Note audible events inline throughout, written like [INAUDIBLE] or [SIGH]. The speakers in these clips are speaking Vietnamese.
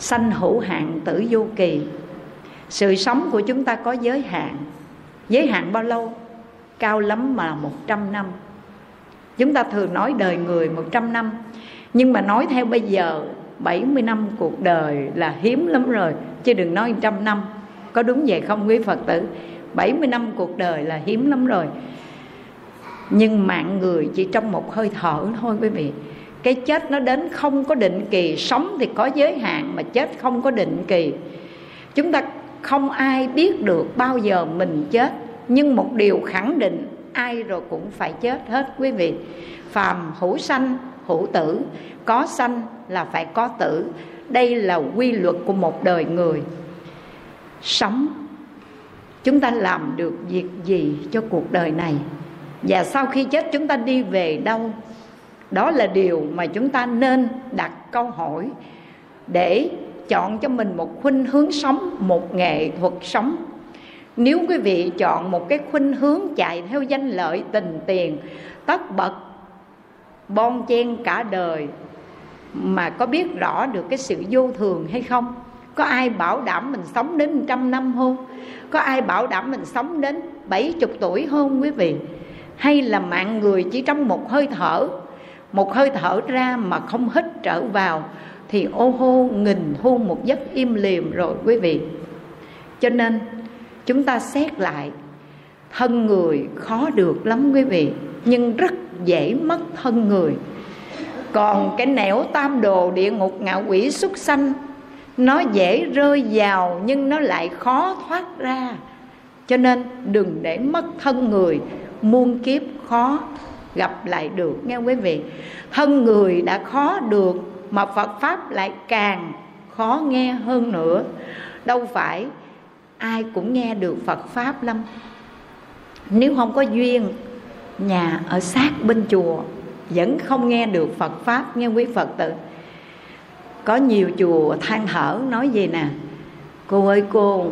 sanh hữu hạn tử vô kỳ. Sự sống của chúng ta có giới hạn. Giới hạn bao lâu? Cao lắm mà một trăm năm. Chúng ta thường nói đời người một trăm năm, nhưng mà nói theo bây giờ 70 năm cuộc đời là hiếm lắm rồi, chứ đừng nói trăm năm. Có đúng vậy không, quý Phật tử? 70 năm cuộc đời là hiếm lắm rồi. Nhưng mạng người chỉ trong một hơi thở thôi, quý vị cái chết nó đến không có định kỳ, sống thì có giới hạn mà chết không có định kỳ. Chúng ta không ai biết được bao giờ mình chết, nhưng một điều khẳng định, ai rồi cũng phải chết hết, quý vị. Phàm hữu sanh, hữu tử, có sanh là phải có tử. Đây là quy luật của một đời người. Sống, chúng ta làm được việc gì cho cuộc đời này? Và sau khi chết, chúng ta đi về đâu? Đó là điều mà chúng ta nên đặt câu hỏi để chọn cho mình một khuynh hướng sống, một nghệ thuật sống. Nếu quý vị chọn một cái khuynh hướng chạy theo danh lợi tình tiền, tất bật, bon chen cả đời, mà có biết rõ được cái sự vô thường hay không? Có ai bảo đảm mình sống đến trăm năm không? Có ai bảo đảm mình sống đến bảy chục tuổi không quý vị? Hay là mạng người chỉ trong một hơi thở một hơi thở ra mà không hít trở vào thì ô hô nghìn thu một giấc im liềm rồi quý vị. Cho nên, chúng ta xét lại, thân người khó được lắm quý vị, nhưng rất dễ mất thân người. Còn cái nẻo tam đồ địa ngục ngạ quỷ xuất sanh, nó dễ rơi vào nhưng nó lại khó thoát ra. Cho nên đừng để mất thân người, muôn kiếp khó gặp lại được, nghe quý vị? Thân người đã khó được mà phật pháp lại càng khó nghe hơn nữa. Đâu phải ai cũng nghe được phật pháp lắm. Nếu không có duyên, nhà ở sát bên chùa vẫn không nghe được phật pháp, nghe quý phật tử. Có nhiều chùa than thở, nói gì nè? Cô ơi cô,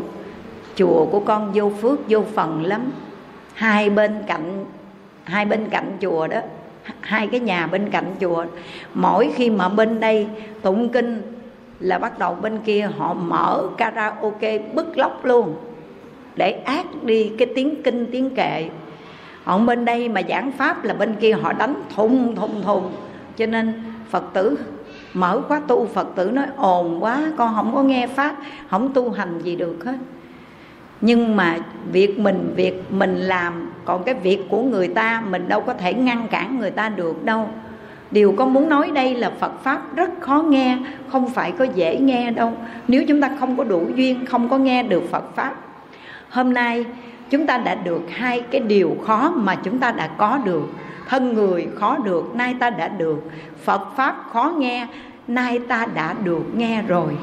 chùa của con vô phước, vô phần lắm. Hai bên cạnh hai bên cạnh chùa đó, hai cái nhà bên cạnh chùa. Mỗi khi mà bên đây tụng kinh là bắt đầu bên kia họ mở karaoke bứt lóc luôn, để át đi cái tiếng kinh, tiếng kệ. Họ bên đây mà giảng pháp là bên kia họ đánh thùng thùng thùng. Cho nên phật tử, mở khóa tu phật tử nói, ồn quá, con không có nghe pháp, không tu hành gì được hết nhưng mà việc mình việc mình làm, còn cái việc của người ta, mình đâu có thể ngăn cản người ta được đâu. Điều con muốn nói đây là phật pháp rất khó nghe, không phải có dễ nghe đâu. Nếu chúng ta không có đủ duyên, không có nghe được phật pháp, hôm nay chúng ta đã được hai cái điều khó mà chúng ta đã có được. Thân người khó được, nay ta đã được. Phật pháp khó nghe nay ta đã được nghe rồi.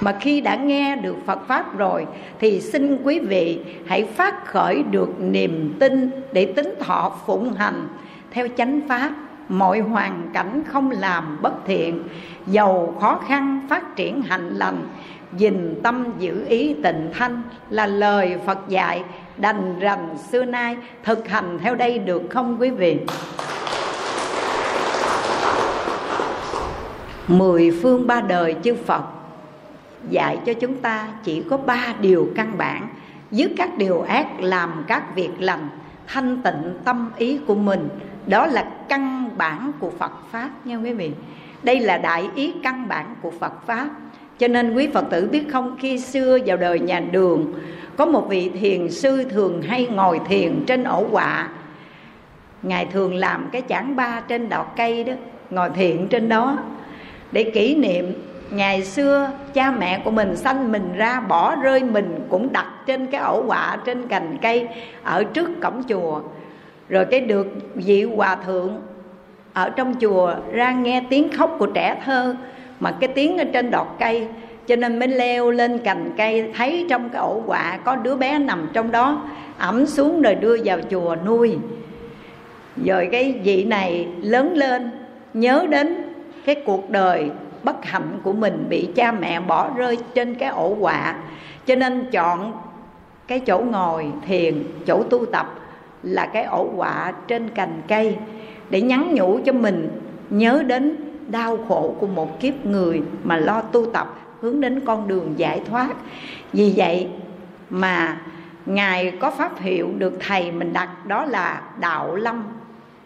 Mà khi đã nghe được phật pháp rồi, thì xin quý vị hãy phát khởi được niềm tin để tính thọ phụng hành. Theo chánh pháp, mọi hoàn cảnh không làm bất thiện, giàu khó khăn phát triển hạnh lành dình tâm giữ ý tịnh thanh là lời phật dạy đành rành xưa nay thực hành theo đây được không quý vị? Mười phương ba đời chư phật dạy cho chúng ta chỉ có ba điều căn bản, dứt các điều ác, làm các việc lành, thanh tịnh tâm ý của mình. Đó là căn bản của phật pháp nha quý vị. Đây là đại ý căn bản của phật pháp. Cho nên quý phật tử biết không, khi xưa vào đời nhà đường, có một vị thiền sư thường hay ngồi thiền trên ổ quạ. Ngài thường làm cái chảng ba trên đọt cây đó, ngồi thiền trên đó để kỷ niệm, ngày xưa cha mẹ của mình sanh mình ra, bỏ rơi mình cũng đặt trên cái ổ quạ, trên cành cây ở trước cổng chùa. Rồi cái được vị hòa thượng ở trong chùa ra nghe tiếng khóc của trẻ thơ, mà cái tiếng ở trên đọt cây, cho nên mới leo lên cành cây, thấy trong cái ổ quạ có đứa bé nằm trong đó, ẩm xuống rồi đưa vào chùa nuôi. Rồi cái vị này lớn lên, nhớ đến cái cuộc đời bất hạnh của mình bị cha mẹ bỏ rơi trên cái ổ quạ cho nên chọn cái chỗ ngồi thiền, chỗ tu tập là cái ổ quạ trên cành cây để nhắn nhủ cho mình nhớ đến đau khổ của một kiếp người mà lo tu tập, hướng đến con đường giải thoát. Vì vậy mà ngài có pháp hiệu được thầy mình đặt, đó là đạo lâm.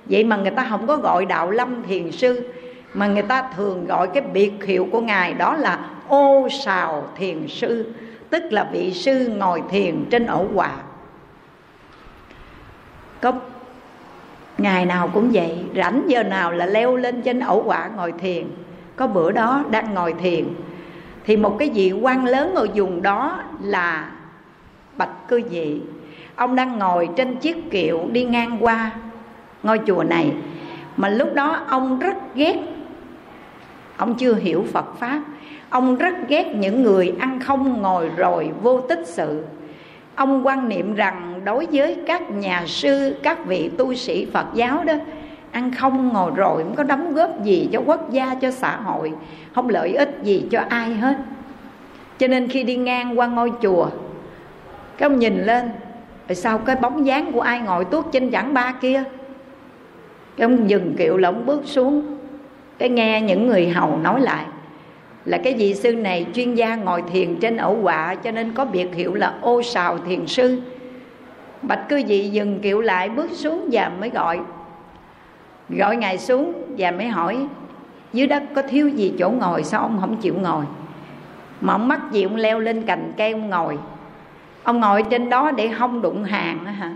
Vậy mà người ta không có gọi đạo lâm thiền sư mà người ta thường gọi cái biệt hiệu của ngài đó là ô sào thiền sư, tức là vị sư ngồi thiền trên ổ quả có ngày nào cũng vậy, rảnh giờ nào là leo lên trên ổ quả ngồi thiền. Có bữa đó đang ngồi thiền, thì một cái vị quan lớn ở vùng đó là bạch cư vị ông đang ngồi trên chiếc kiệu đi ngang qua ngôi chùa này. Mà lúc đó ông rất ghét ông chưa hiểu phật pháp. Ông rất ghét những người ăn không ngồi rồi vô tích sự. Ông quan niệm rằng đối với các nhà sư, các vị tu sĩ phật giáo đó, ăn không ngồi rồi không có đóng góp gì cho quốc gia, cho xã hội, không lợi ích gì cho ai hết. Cho nên khi đi ngang qua ngôi chùa, cái ông nhìn lên rồi sao cái bóng dáng của ai ngồi tuốt trên chẳng ba kia? Cái ông dừng kiệu là ông bước xuống cái nghe những người hầu nói lại, là cái vị sư này chuyên gia ngồi thiền trên ẩu quạ cho nên có biệt hiệu là ô sào thiền sư. Bạch cư vị dừng kiệu lại, bước xuống và mới gọi. Gọi ngài xuống và mới hỏi, dưới đất có thiếu gì chỗ ngồi, sao ông không chịu ngồi? Mà ông mắc gì ông leo lên cành cây ông ngồi. Ông ngồi trên đó để không đụng hàng hả?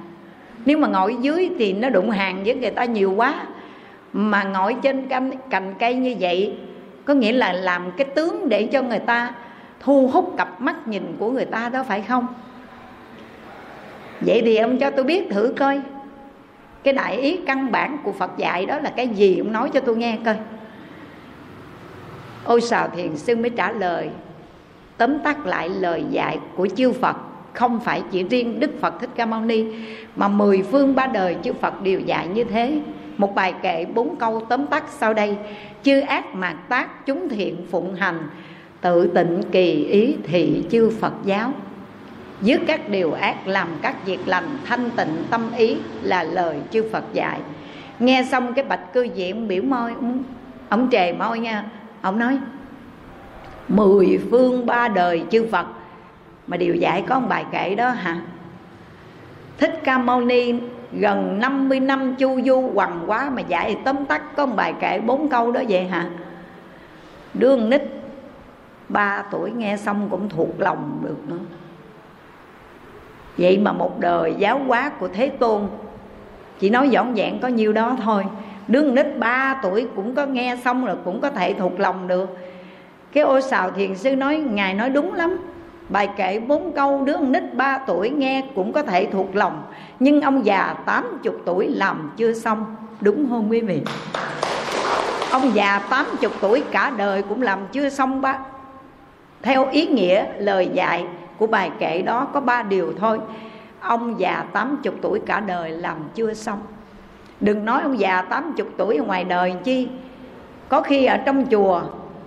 Nếu mà ngồi dưới thì nó đụng hàng với người ta nhiều quá mà ngồi trên cành, cành cây như vậy có nghĩa là làm cái tướng để cho người ta thu hút cặp mắt nhìn của người ta đó phải không? Vậy thì ông cho tôi biết thử coi. Cái đại ý căn bản của phật dạy đó là cái gì? Ông nói cho tôi nghe coi. Ôi xào thiền sư mới trả lời tóm tắt lại lời dạy của chư phật không phải chỉ riêng đức phật thích ca mâu ni mà mười phương ba đời chư phật đều dạy như thế một bài kệ bốn câu tóm tắt sau đây. Chư ác mạt tác chúng thiện phụng hành tự tịnh kỳ ý thị chư phật giáo. Dứt các điều ác làm các việc lành thanh tịnh tâm ý là lời chư phật dạy. Nghe xong cái bạch cư diện biểu môi ông, ông trề môi nha. Ông nói mười phương ba đời chư phật. Mà điều dạy có một bài kệ đó hả? Thích ca mâu ni gần 50 năm chu du hoàng quá mà dạy tóm tắt có một bài kệ bốn câu đó vậy hả? Đương nít ba tuổi nghe xong cũng thuộc lòng được nữa. Vậy mà một đời giáo hóa của thế tôn, chỉ nói dọn dẹn có nhiêu đó thôi. Đứa nít ba tuổi cũng có nghe xong rồi cũng có thể thuộc lòng được. Cái ô xào thiền sư nói, ngài nói đúng lắm. Bài kệ bốn câu đứa nít ba tuổi nghe cũng có thể thuộc lòng nhưng ông già tám chục tuổi làm chưa xong, đúng không quý vị. Ông già tám chục tuổi cả đời cũng làm chưa xong ba. Theo ý nghĩa lời dạy của bài kệ đó có ba điều thôi. Ông già tám chục tuổi cả đời làm chưa xong. Đừng nói ông già tám chục tuổi ở ngoài đời chi. Có khi ở trong chùa,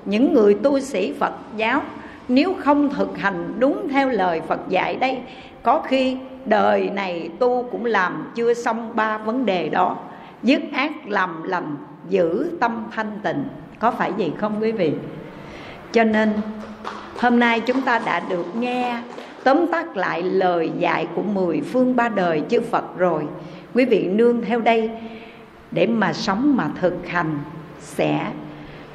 những người tu sĩ phật giáo, nếu không thực hành đúng theo lời phật dạy đây, có khi đời này tu cũng làm chưa xong ba vấn đề đó. Dứt ác làm lành, giữ tâm thanh tịnh. Có phải vậy không quý vị? Cho nên, hôm nay chúng ta đã được nghe, tóm tắt lại lời dạy của mười phương ba đời chư Phật rồi. Quý vị nương theo đây, để mà sống mà thực hành sẽ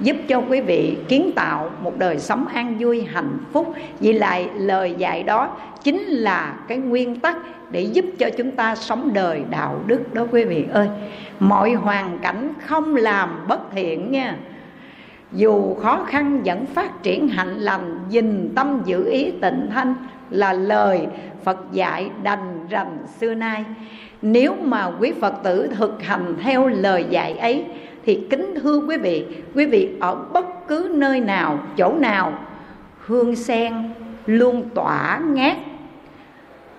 giúp cho quý vị kiến tạo một đời sống an vui, hạnh phúc. Vì lại lời dạy đó chính là cái nguyên tắc để giúp cho chúng ta sống đời đạo đức đó quý vị ơi. Mọi hoàn cảnh không làm bất thiện nha. Dù khó khăn vẫn phát triển hạnh lành, dình tâm giữ ý tịnh thanh là lời phật dạy đành rành xưa nay. Nếu mà quý phật tử thực hành theo lời dạy ấy thì kính thưa quý vị quý vị ở bất cứ nơi nào, chỗ nào, hương sen luôn tỏa ngát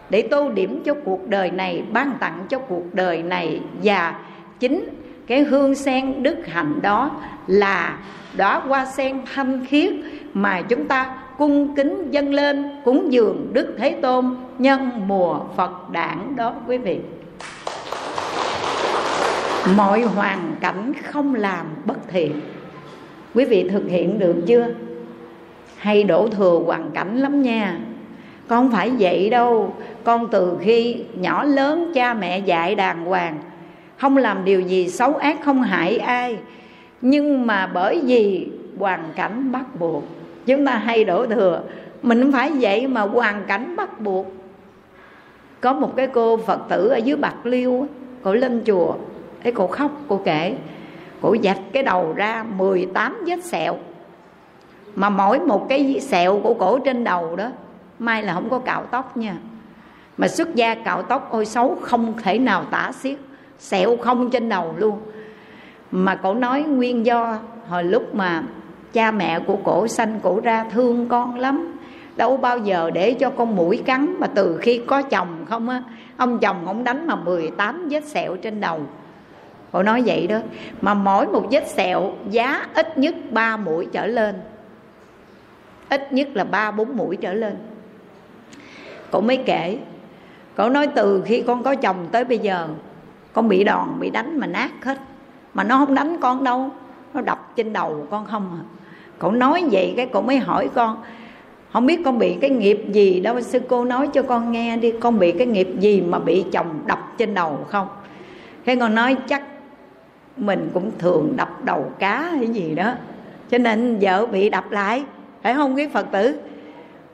để tô điểm cho cuộc đời này, ban tặng cho cuộc đời này. Và chính cái hương sen đức hạnh đó là đóa hoa sen thanh khiết mà chúng ta cung kính dâng lên cúng dường đức thế tôn nhân mùa phật đản đó quý vị mọi hoàn cảnh không làm bất thiện. Quý vị thực hiện được chưa? Hay đổ thừa hoàn cảnh lắm nha. Con không phải vậy đâu. Con từ khi nhỏ lớn cha mẹ dạy đàng hoàng. Không làm điều gì xấu ác, không hại ai. Nhưng mà bởi vì hoàn cảnh bắt buộc, chúng ta hay đổ thừa. Mình không phải vậy mà hoàn cảnh bắt buộc. Có một cái cô phật tử ở dưới bạc liêu cổ lên chùa cái cô khóc, cô kể, cô dạch cái đầu ra 18 vết sẹo. Mà mỗi một cái sẹo của cổ trên đầu đó mai là không có cạo tóc nha. Mà xuất gia cạo tóc ôi xấu, không thể nào tả xiết. Sẹo không trên đầu luôn. Mà cổ nói nguyên do hồi lúc mà cha mẹ của cổ sanh cổ ra thương con lắm. Đâu bao giờ để cho con mũi cắn mà từ khi có chồng không á, ông chồng không đánh mà 18 vết sẹo trên đầu cô nói vậy đó. Mà mỗi một vết sẹo, giá ít nhất 3 mũi trở lên. Ít nhất là ba, bốn mũi trở lên. Cô mới kể cô nói từ khi con có chồng tới bây giờ, con bị đòn, bị đánh mà nát hết. Mà nó không đánh con đâu, nó đập trên đầu con không à. Cậu nói vậy cái cậu mới hỏi con, không biết con bị cái nghiệp gì đâu, sư cô nói cho con nghe đi, con bị cái nghiệp gì mà bị chồng đập trên đầu không? Thế con nói, chắc mình cũng thường đập đầu cá hay gì đó. Cho nên vợ bị đập lại, phải không quý phật tử?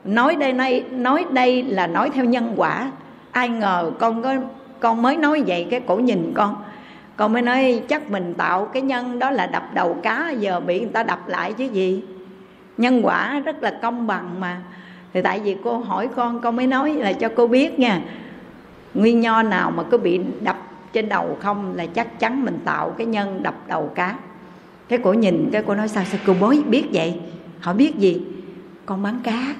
Nói đây nay, nói đây là nói theo nhân quả. Ai ngờ con có, con mới nói vậy cái cổ nhìn con. Con mới nói chắc mình tạo cái nhân đó là đập đầu cá, giờ bị người ta đập lại chứ gì. Nhân quả rất là công bằng mà. Thì tại vì cô hỏi con con mới nói là cho cô biết nha. Nguyên nho nào mà cứ bị đập trên đầu không là chắc chắn mình tạo cái nhân đập đầu cá. Cái cổ nhìn, cái cô nói sao sao cô bối biết vậy? Họ biết gì? Con bán cá.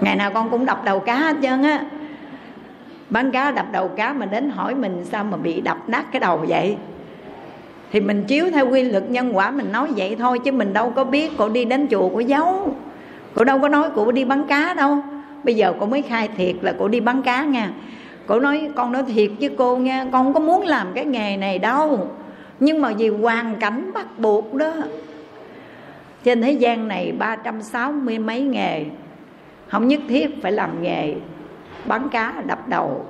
Ngày nào con cũng đập đầu cá hết trơn á. Bán cá, đập đầu cá mà đến hỏi mình sao mà bị đập nát cái đầu vậy? Thì mình chiếu theo quy luật nhân quả mình nói vậy thôi, chứ mình đâu có biết cô đi đến chùa của giấu cô đâu có nói cô đi bán cá đâu. Bây giờ cô mới khai thiệt là cô đi bán cá nha cô nói, con nói thiệt với cô nha, con không có muốn làm cái nghề này đâu. Nhưng mà vì hoàn cảnh bắt buộc đó, trên thế gian này ba trăm sáu mươi mấy nghề, không nhất thiết phải làm nghề bắn cá đập đầu,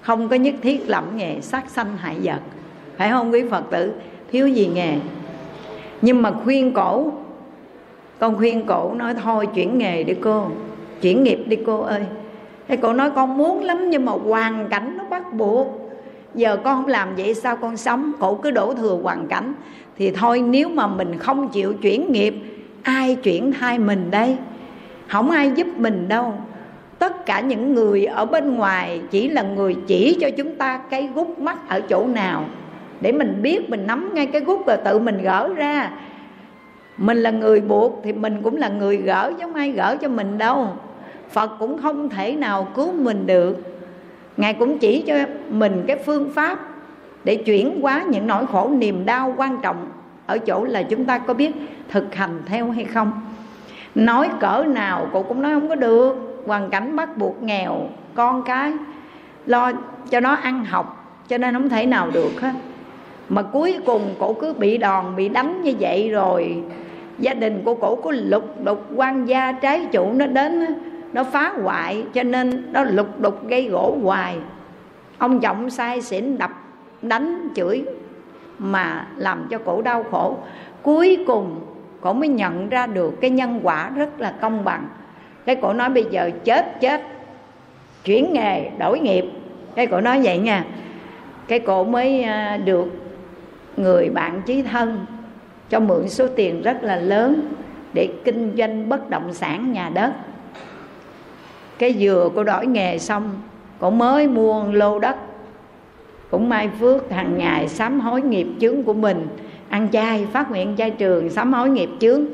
không có nhất thiết làm nghề sát sanh hại vật. Phải không quý phật tử? Thiếu gì nghề. Nhưng mà khuyên cổ, con khuyên cổ nói, thôi chuyển nghề đi cô, chuyển nghiệp đi cô ơi thì cô nói con muốn lắm, nhưng mà hoàn cảnh nó bắt buộc. Giờ con không làm vậy sao con sống? Cổ cứ đổ thừa hoàn cảnh. Thì thôi, nếu mà mình không chịu chuyển nghiệp, ai chuyển thay mình đây? Không ai giúp mình đâu. Tất cả những người ở bên ngoài chỉ là người chỉ cho chúng ta cái gút mắt ở chỗ nào. Để mình biết, mình nắm ngay cái gút rồi tự mình gỡ ra. Mình là người buộc thì mình cũng là người gỡ chứ không ai gỡ cho mình đâu phật cũng không thể nào cứu mình được. Ngài cũng chỉ cho mình cái phương pháp để chuyển hóa những nỗi khổ niềm đau quan trọng ở chỗ là chúng ta có biết thực hành theo hay không. Nói cỡ nào cô cũng nói không có được. Hoàn cảnh bắt buộc nghèo, con cái, lo cho nó ăn học, cho nên không thể nào được hết. Mà cuối cùng cổ cứ bị đòn, bị đánh như vậy rồi, gia đình của cổ có lục đục, quan gia trái chủ nó đến nó phá hoại, cho nên nó lục đục gây gỗ hoài. Ông giọng sai xỉn đập, đánh chửi mà làm cho cổ đau khổ. Cuối cùng, cổ mới nhận ra được cái nhân quả rất là công bằng. Cái cổ nói bây giờ chết chết. Chuyển nghề, đổi nghiệp. Cái cổ nói vậy nha. Cái cổ mới à, được người bạn chí thân cho mượn số tiền rất là lớn để kinh doanh bất động sản nhà đất cái vừa cô đổi nghề xong cô mới mua lô đất. Cũng may phước hàng ngày sám hối nghiệp chướng của mình. Ăn chay, phát nguyện chay trường, sám hối nghiệp chướng.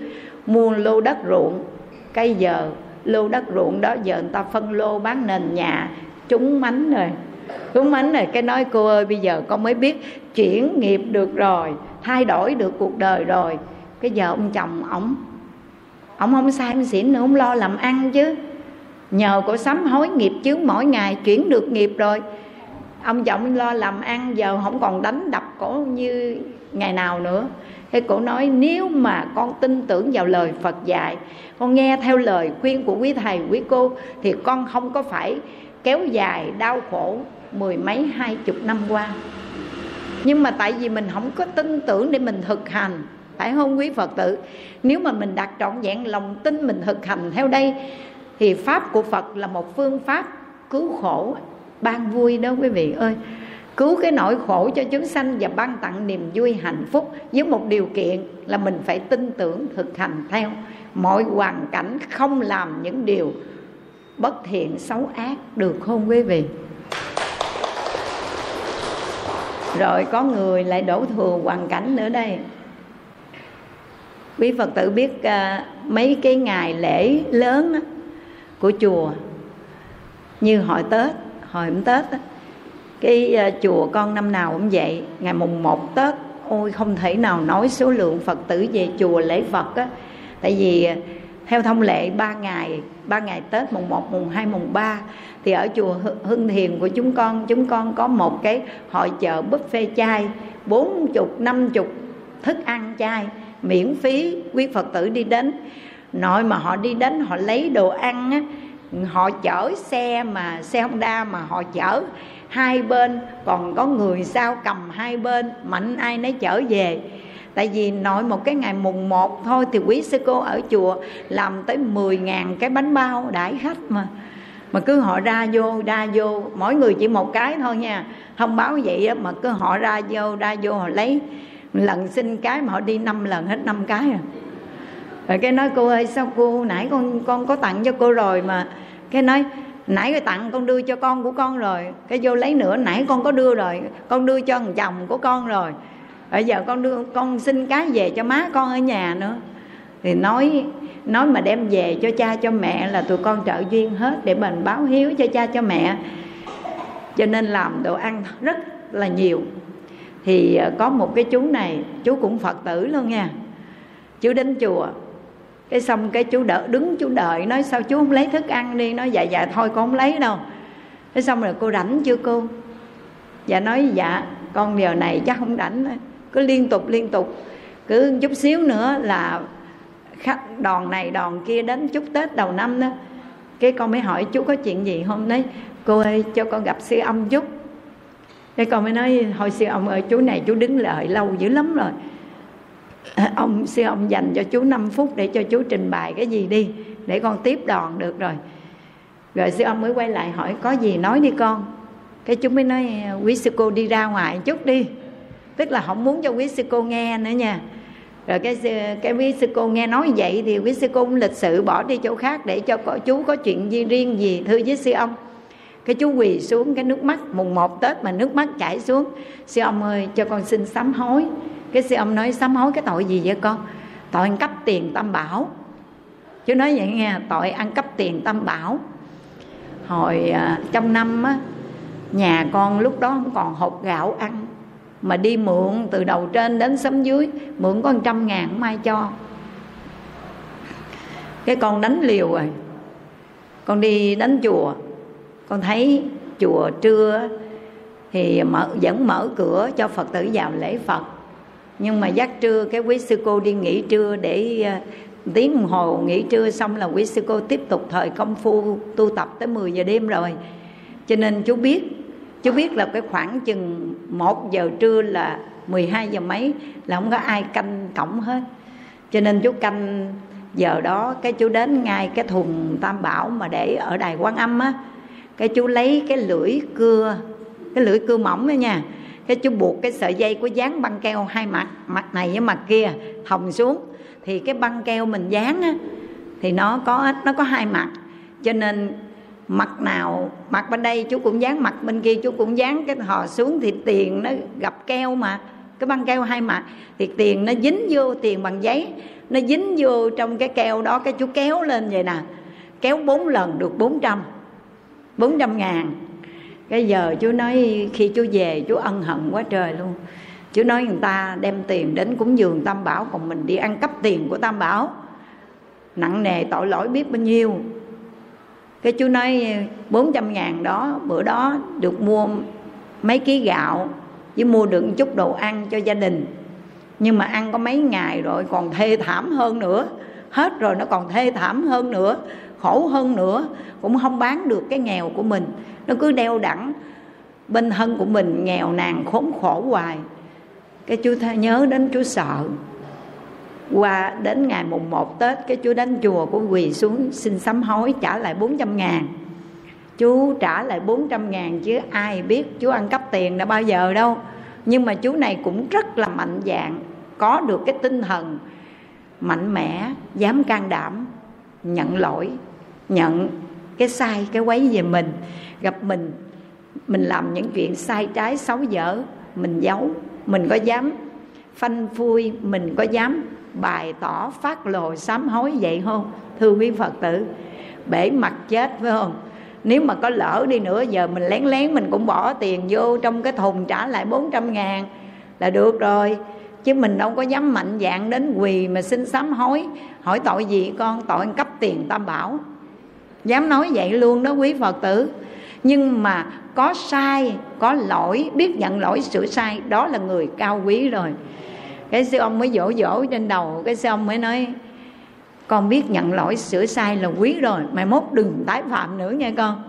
Mua lô đất ruộng. Cây giờ, lô đất ruộng đó giờ người ta phân lô bán nền nhà. Trúng mánh rồi. Trúng mánh rồi. Cái nói, cô ơi, bây giờ con mới biết chuyển nghiệp được rồi, thay đổi được cuộc đời rồi. Cái giờ ông chồng ổng ổng không sai không xỉn nữa ông lo làm ăn chứ nhờ cô sám hối nghiệp chướng mỗi ngày chuyển được nghiệp rồi. Ông chồng lo làm ăn giờ không còn đánh đập cổ như ngày nào nữa. Thế cổ nói, nếu mà con tin tưởng vào lời phật dạy, con nghe theo lời khuyên của quý thầy, quý cô, thì con không có phải kéo dài đau khổ mười mấy, hai chục năm qua. Nhưng mà tại vì mình không có tin tưởng để mình thực hành, phải không quý phật tử? Nếu mà mình đặt trọn vẹn lòng tin mình thực hành theo đây thì pháp của phật là một phương pháp cứu khổ ban vui đó quý vị ơi. Cứu cái nỗi khổ cho chúng sanh và ban tặng niềm vui hạnh phúc với một điều kiện là mình phải tin tưởng thực hành theo. Mọi hoàn cảnh không làm những điều bất thiện xấu ác được không quý vị? Rồi có người lại đổ thừa hoàn cảnh nữa đây. Quý phật tử biết uh, mấy cái ngày lễ lớn á, của chùa. Như hồi tết hồi tết cái ờ, chùa con năm nào cũng vậy. Ngày mùng một tết ôi không thể nào nói số lượng phật tử về chùa lễ phật á. Tại vì ờ, theo thông lệ ba ngày ba ngày tết mùng 1, mùng 2, mùng 3 thì ở chùa Hưng Thiền của chúng con chúng con có một cái hội chợ buffet chay bốn chục năm chục thức ăn chay miễn phí quý Phật tử đi đến nội mà họ đi đến họ lấy đồ ăn á, họ chở xe mà xe Honda mà họ chở hai bên còn có người sao cầm hai bên mạnh ai nấy chở về. Tại vì nội một cái ngày mùng 1 thôi thì quý sư cô ở chùa làm tới 10 ngàn cái bánh bao đãi khách mà. Mà cứ họ ra vô ra vô mỗi người chỉ một cái thôi nha. Thông báo vậy đó, mà cứ họ ra vô ra vô họ lấy. Lần xin cái mà họ đi năm lần hết năm cái rồi rồi cái nói, cô ơi, sao cô, nãy con con có tặng cho cô rồi mà? Cái nói, nãy cái tặng con đưa cho con của con rồi. Cái vô lấy nữa, nãy con có đưa rồi, con đưa cho thằng chồng của con rồi. Bây giờ con đưa, con xin cái về cho má con ở nhà nữa. Thì nói nói mà đem về cho cha cho mẹ là tụi con trợ duyên hết để mình báo hiếu cho cha cho mẹ. Cho nên làm đồ ăn rất là nhiều. Thì ờ, có một cái chú này, chú cũng phật tử luôn nha. Chú đến chùa cái xong cái chú đỡ, đứng chú đợi, nói sao chú không lấy thức ăn đi? Nói dạ dạ thôi con không lấy đâu. Cái xong rồi cô rảnh chưa cô? Dạ nói dạ con giờ này chắc không rảnh cứ liên tục liên tục. Cứ chút xíu nữa là khách đòn này, đòn kia đến chúc tết đầu năm đó. Cái con mới hỏi chú có chuyện gì không? Đấy cô ơi, cho con gặp sư ông chút. Cái con mới nói hồi sư ông ơi, chú này chú đứng lợi lâu dữ lắm rồi. [LAUGHS] ông sư ông dành cho chú 5 phút để cho chú trình bày cái gì đi để con tiếp đòn được rồi. Rồi sư ông mới quay lại hỏi có gì nói đi con? Cái chú mới nói quý sư cô đi ra ngoài chút đi. Tức là không muốn cho quý sư cô nghe nữa nha. Rồi cái cái quý sư cô nghe nói vậy thì quý sư cô cũng lịch sự bỏ đi chỗ khác để cho có, chú có chuyện gì riêng gì thưa với sư ông. Cái chú quỳ xuống cái nước mắt mùng một tết mà nước mắt chảy xuống. Sư ông ơi cho con xin sám hối cái sư ông nói sám hối cái tội gì vậy con? Tội ăn cắp tiền tam bảo. Chú nói vậy nghe tội ăn cắp tiền tam bảo. Hồi à, trong năm á nhà con lúc đó không còn hộp gạo ăn mà đi mượn từ đầu trên đến xóm dưới mượn có trăm ngàn không ai cho. Cái con đánh liều rồi. Con đi đánh chùa. Con thấy chùa trưa thì mở vẫn mở cửa cho phật tử vào lễ phật nhưng mà giác trưa, cái quý sư cô đi nghỉ trưa để ờ, tiếng đồng hồ nghỉ trưa xong là quý sư cô tiếp tục thời công phu tu tập tới 10 giờ đêm rồi. Cho nên chú biết chú biết là cái khoảng chừng một giờ trưa là 12 giờ mấy là không có ai canh cổng hết. Cho nên chú canh giờ đó, cái chú đến ngay cái thùng tam bảo mà để ở đài quan âm á. Cái chú lấy cái lưỡi cưa, cái lưỡi cưa mỏng đó nha cái chú buộc cái sợi dây của dán băng keo hai mặt mặt này với mặt kia thòng xuống. Thì cái băng keo mình dán á, thì nó có nó có hai mặt. Cho nên mặt nào, mặt bên đây chú cũng dán, mặt bên kia chú cũng dán. Cái hò xuống thì tiền nó gặp keo mà. Cái băng keo hai mặt, thì tiền nó dính vô tiền bằng giấy. Nó dính vô trong cái keo đó, cái chú kéo lên vậy nè. Kéo bốn lần được bốn trăm bốn trăm ngàn cái giờ chú nói khi chú về chú ân hận quá trời luôn. Chú nói người ta đem tiền đến cúng dường tam bảo, còn mình đi ăn cắp tiền của tam bảo. Nặng nề, tội lỗi biết bao nhiêu. Cái chú nói 400 ngàn đó, bữa đó được mua mấy ký gạo, với mua được chút đồ ăn cho gia đình. Nhưng mà ăn có mấy ngày rồi còn thê thảm hơn nữa. Hết rồi nó còn thê thảm hơn nữa, khổ hơn nữa. Cũng không bán được cái nghèo của mình nó cứ đeo đẳng. Bên thân của mình nghèo nàn, khốn khổ hoài. Cái chú nhớ đến chú sợ. Qua đến ngày mùng 1 Tết, cái chú đến chùa của quỳ xuống xin sám hối, trả lại 400 ngàn. Chú trả lại 400 ngàn chứ ai biết chú ăn cắp tiền đã bao giờ đâu. Nhưng mà chú này cũng rất là mạnh dạng, có được cái tinh thần mạnh mẽ, dám can đảm, nhận lỗi, nhận cái sai, cái quấy về mình gặp mình mình làm những chuyện sai trái, xấu dở, mình giấu, mình có dám phanh phui, mình có dám bày tỏ, phát lộ sám hối vậy không, thưa quý phật tử? Bể mặt chết, phải không? Nếu mà có lỡ đi nữa, giờ mình lén lén mình cũng bỏ tiền vô trong cái thùng trả lại 400 ngàn là được rồi. Chứ mình đâu có dám mạnh dạng đến quỳ mà xin sám hối, hỏi tội gì con, tội cấp tiền tam bảo. Dám nói vậy luôn đó quý phật tử nhưng mà có sai, có lỗi, biết nhận lỗi, sửa sai, đó là người cao quý rồi. Cái sư ông mới dỗ dỗ trên đầu, cái sư ông mới nói, con biết nhận lỗi, sửa sai là quý rồi mày mốt đừng tái phạm nữa nha con.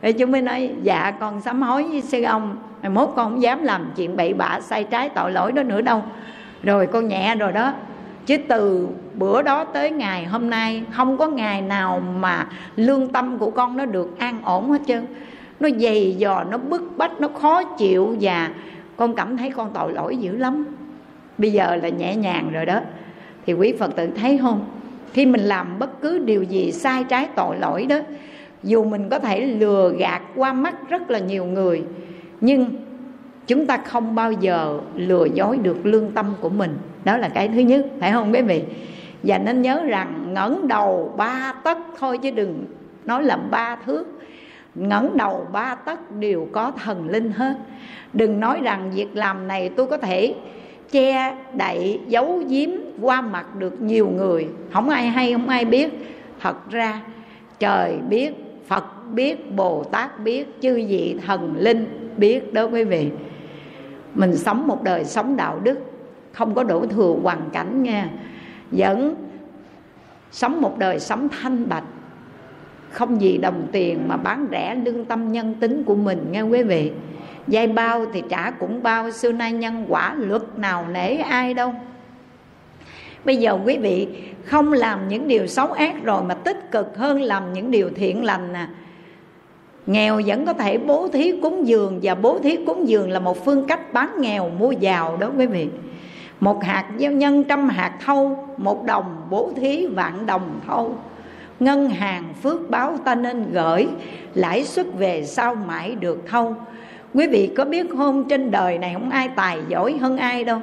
Để chúng mới nói dạ con sám hối với sư ông mày mốt con không dám làm chuyện bậy bạ, sai trái, tội lỗi đó nữa đâu. Rồi con nhẹ rồi đó chứ từ bữa đó tới ngày hôm nay, không có ngày nào mà lương tâm của con nó được an ổn hết trơn. Nó dày dò, nó bức bách, nó khó chịu và con cảm thấy con tội lỗi dữ lắm. Bây giờ là nhẹ nhàng rồi đó. Thì quý phật tử thấy không? Khi mình làm bất cứ điều gì sai trái tội lỗi đó, dù mình có thể lừa gạt qua mắt rất là nhiều người, nhưng chúng ta không bao giờ lừa dối được lương tâm của mình. Đó là cái thứ nhất, phải không quý vị? Và nên nhớ rằng ngẩng đầu ba tấc thôi chứ đừng nói là ba thước. Ngẩng đầu ba tấc đều có thần linh hết. Đừng nói rằng việc làm này tôi có thể che đậy, giấu giếm, qua mặt được nhiều người. Không ai hay, không ai biết. Thật ra, trời biết, phật biết, bồ tát biết, chư vị thần linh biết đó quý vị mình sống một đời sống đạo đức, không có đổ thừa hoàn cảnh nha. Vẫn sống một đời sống thanh bạch, không vì đồng tiền mà bán rẻ lương tâm nhân tính của mình nghe quý vị. Dây bao thì trả cũng bao, xưa nay nhân quả luật nào nể ai đâu. Bây giờ quý vị không làm những điều xấu ác rồi mà tích cực hơn làm những điều thiện lành nè nghèo vẫn có thể bố thí cúng dường và bố thí cúng dường là một phương cách bán nghèo, mua giàu đó quý vị. Một hạt gieo nhân trăm hạt thâu, một đồng bố thí vạn đồng thâu. Ngân hàng phước báo ta nên gửi, lãi suất về sau mãi được thâu. Quý vị có biết không trên đời này không ai tài giỏi hơn ai đâu.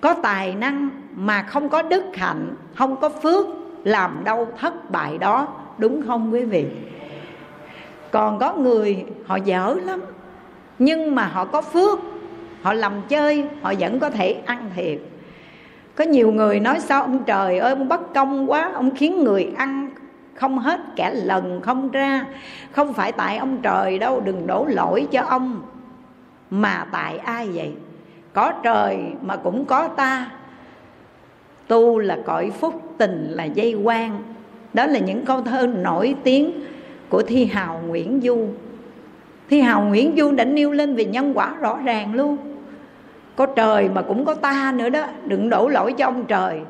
Có tài năng mà không có đức hạnh, không có phước, làm đâu thất bại đó, đúng không quý vị? Còn có người, họ dở lắm. Nhưng mà họ có phước, họ làm chơi, họ vẫn có thể ăn thiệt có nhiều người nói sao, ông trời ơi, ông bất công quá, ông khiến người ăn không hết kẻ lần không ra. Không phải tại ông trời đâu, đừng đổ lỗi cho ông. Mà tại ai vậy? Có trời mà cũng có ta. Tu là cõi phúc, tình là dây quan đó là những câu thơ nổi tiếng của thi hào nguyễn du. Thi hào nguyễn du đã nêu lên về nhân quả rõ ràng luôn. Có trời mà cũng có ta nữa đó, đừng đổ lỗi cho ông trời.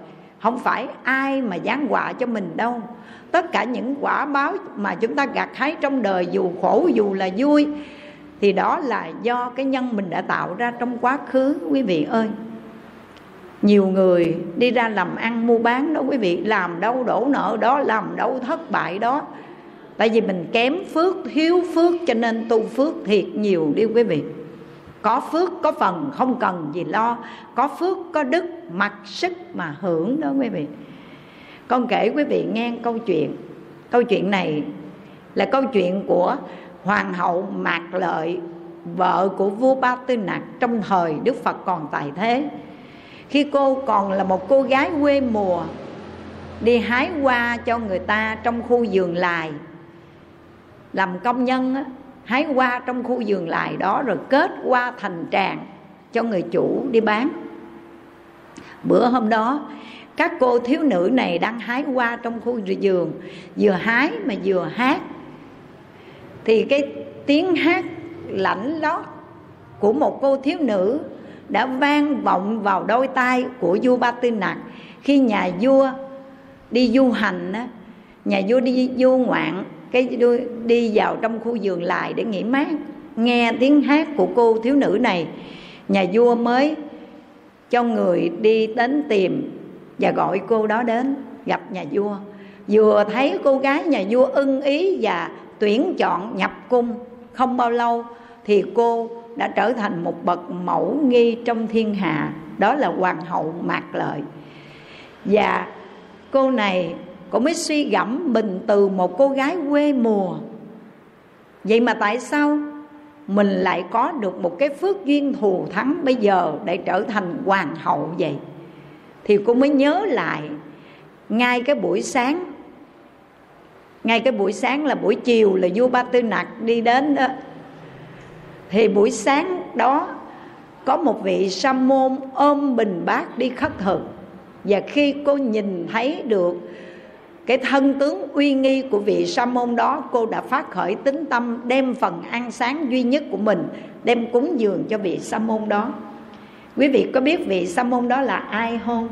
Không phải ai mà giáng quả cho mình đâu. Tất cả những quả báo mà chúng ta gặt hái trong đời, dù khổ dù là vui, thì đó là do cái nhân mình đã tạo ra trong quá khứ, quý vị ơi. Nhiều người đi ra làm ăn mua bán đó, quý vị, làm đâu đổ nợ đó, làm đâu thất bại đó tại vì mình kém phước, thiếu phước, cho nên tu phước thiệt nhiều đi quý vị. Có phước, có phần, không cần gì lo. Có phước, có đức, mặc sức mà hưởng đó quý vị. Con kể quý vị nghe câu chuyện. Câu chuyện này là câu chuyện của hoàng hậu mạc lợi, vợ của vua ba tư nặc trong thời đức phật còn tại thế. Khi cô còn là một cô gái quê mùa, đi hái hoa cho người ta trong khu vườn lài làm công nhân á, hái hoa trong khu vườn lại đó rồi kết hoa thành tràng cho người chủ đi bán. Bữa hôm đó các cô thiếu nữ này đang hái hoa trong khu vườn vừa hái mà vừa hát. Thì cái tiếng hát lãnh lót của một cô thiếu nữ đã vang vọng vào đôi tai của vua ba tư nặc khi nhà vua đi du hành nhà vua đi du ngoạn cái đi vào trong khu vườn lại để nghỉ mát. Nghe tiếng hát của cô thiếu nữ này, nhà vua mới cho người đi đến tìm và gọi cô đó đến, gặp nhà vua. Vừa thấy cô gái nhà vua ưng ý và tuyển chọn nhập cung không bao lâu thì cô đã trở thành một bậc mẫu nghi trong thiên hạ. Đó là hoàng hậu mạc lợi. Và cô này cô mới suy gẫm mình từ một cô gái quê mùa. Vậy mà tại sao mình lại có được một cái phước duyên thù thắng bây giờ để trở thành hoàng hậu vậy? Thì cô mới nhớ lại, ngay cái buổi sáng, ngay cái buổi sáng là buổi chiều là vua ba tư nặc đi đến đó. Thì buổi sáng đó có một vị sa môn ôm bình bát đi khất thực. Và khi cô nhìn thấy được cái thân tướng uy nghi của vị sa môn đó, cô đã phát khởi tính tâm, đem phần ăn sáng duy nhất của mình, đem cúng dường cho vị sa môn đó. Quý vị có biết vị sa môn đó là ai không?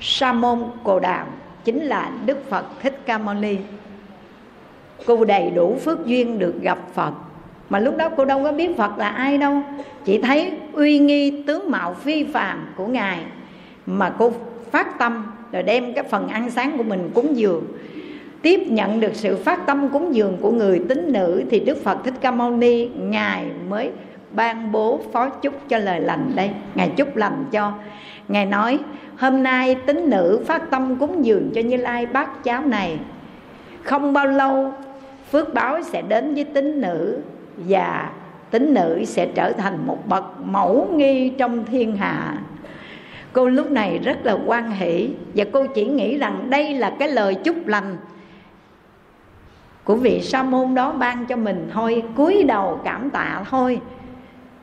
Sa môn cồ đàm chính là đức phật thích ca mâu ni. Cô đầy đủ phước duyên được gặp phật. Mà lúc đó cô đâu có biết phật là ai đâu. Chỉ thấy uy nghi tướng mạo phi phàm của ngài mà cô phát tâm rồi đem cái phần ăn sáng của mình cúng dường. Tiếp nhận được sự phát tâm cúng dường của người tín nữ thì đức phật thích ca mâu ni, ngài mới ban bố phó chúc cho lời lành đây. Ngài chúc lành cho. Ngài nói, hôm nay tín nữ phát tâm cúng dường cho như lai bát cháo này, không bao lâu phước báo sẽ đến với tín nữ và tín nữ sẽ trở thành một bậc mẫu nghi trong thiên hạ cô lúc này rất là quan hỷ và cô chỉ nghĩ rằng đây là cái lời chúc lành của vị sa môn đó ban cho mình thôi, cúi đầu cảm tạ thôi.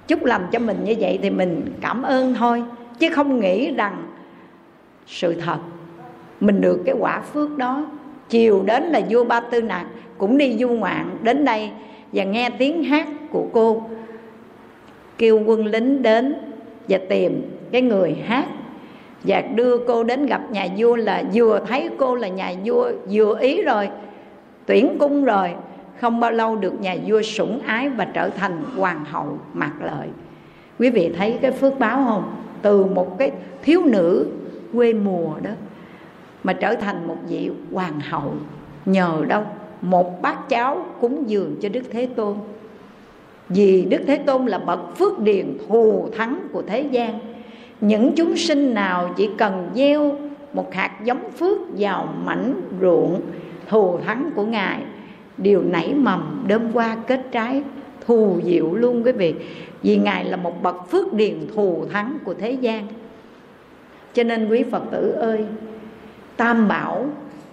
Chúc lành cho mình như vậy thì mình cảm ơn thôi, chứ không nghĩ rằng sự thật, mình được cái quả phước đó. Chiều đến là vua ba tư nạc cũng đi du ngoạn đến đây và nghe tiếng hát của cô, kêu quân lính đến và tìm cái người hát và đưa cô đến gặp nhà vua là vừa thấy cô là nhà vua vừa ý rồi, tuyển cung rồi. Không bao lâu được nhà vua sủng ái và trở thành hoàng hậu mặc lợi. Quý vị thấy cái phước báo không? Từ một cái thiếu nữ quê mùa đó mà trở thành một vị hoàng hậu. Nhờ đâu? Một bát cháo cúng dường cho đức thế tôn. Vì đức thế tôn là bậc phước điền thù thắng của thế gian những chúng sinh nào chỉ cần gieo một hạt giống phước vào mảnh ruộng thù thắng của ngài đều nảy mầm đơm qua kết trái, thù diệu luôn quý vị. Vì ngài là một bậc phước điền thù thắng của thế gian. Cho nên quý phật tử ơi, tam bảo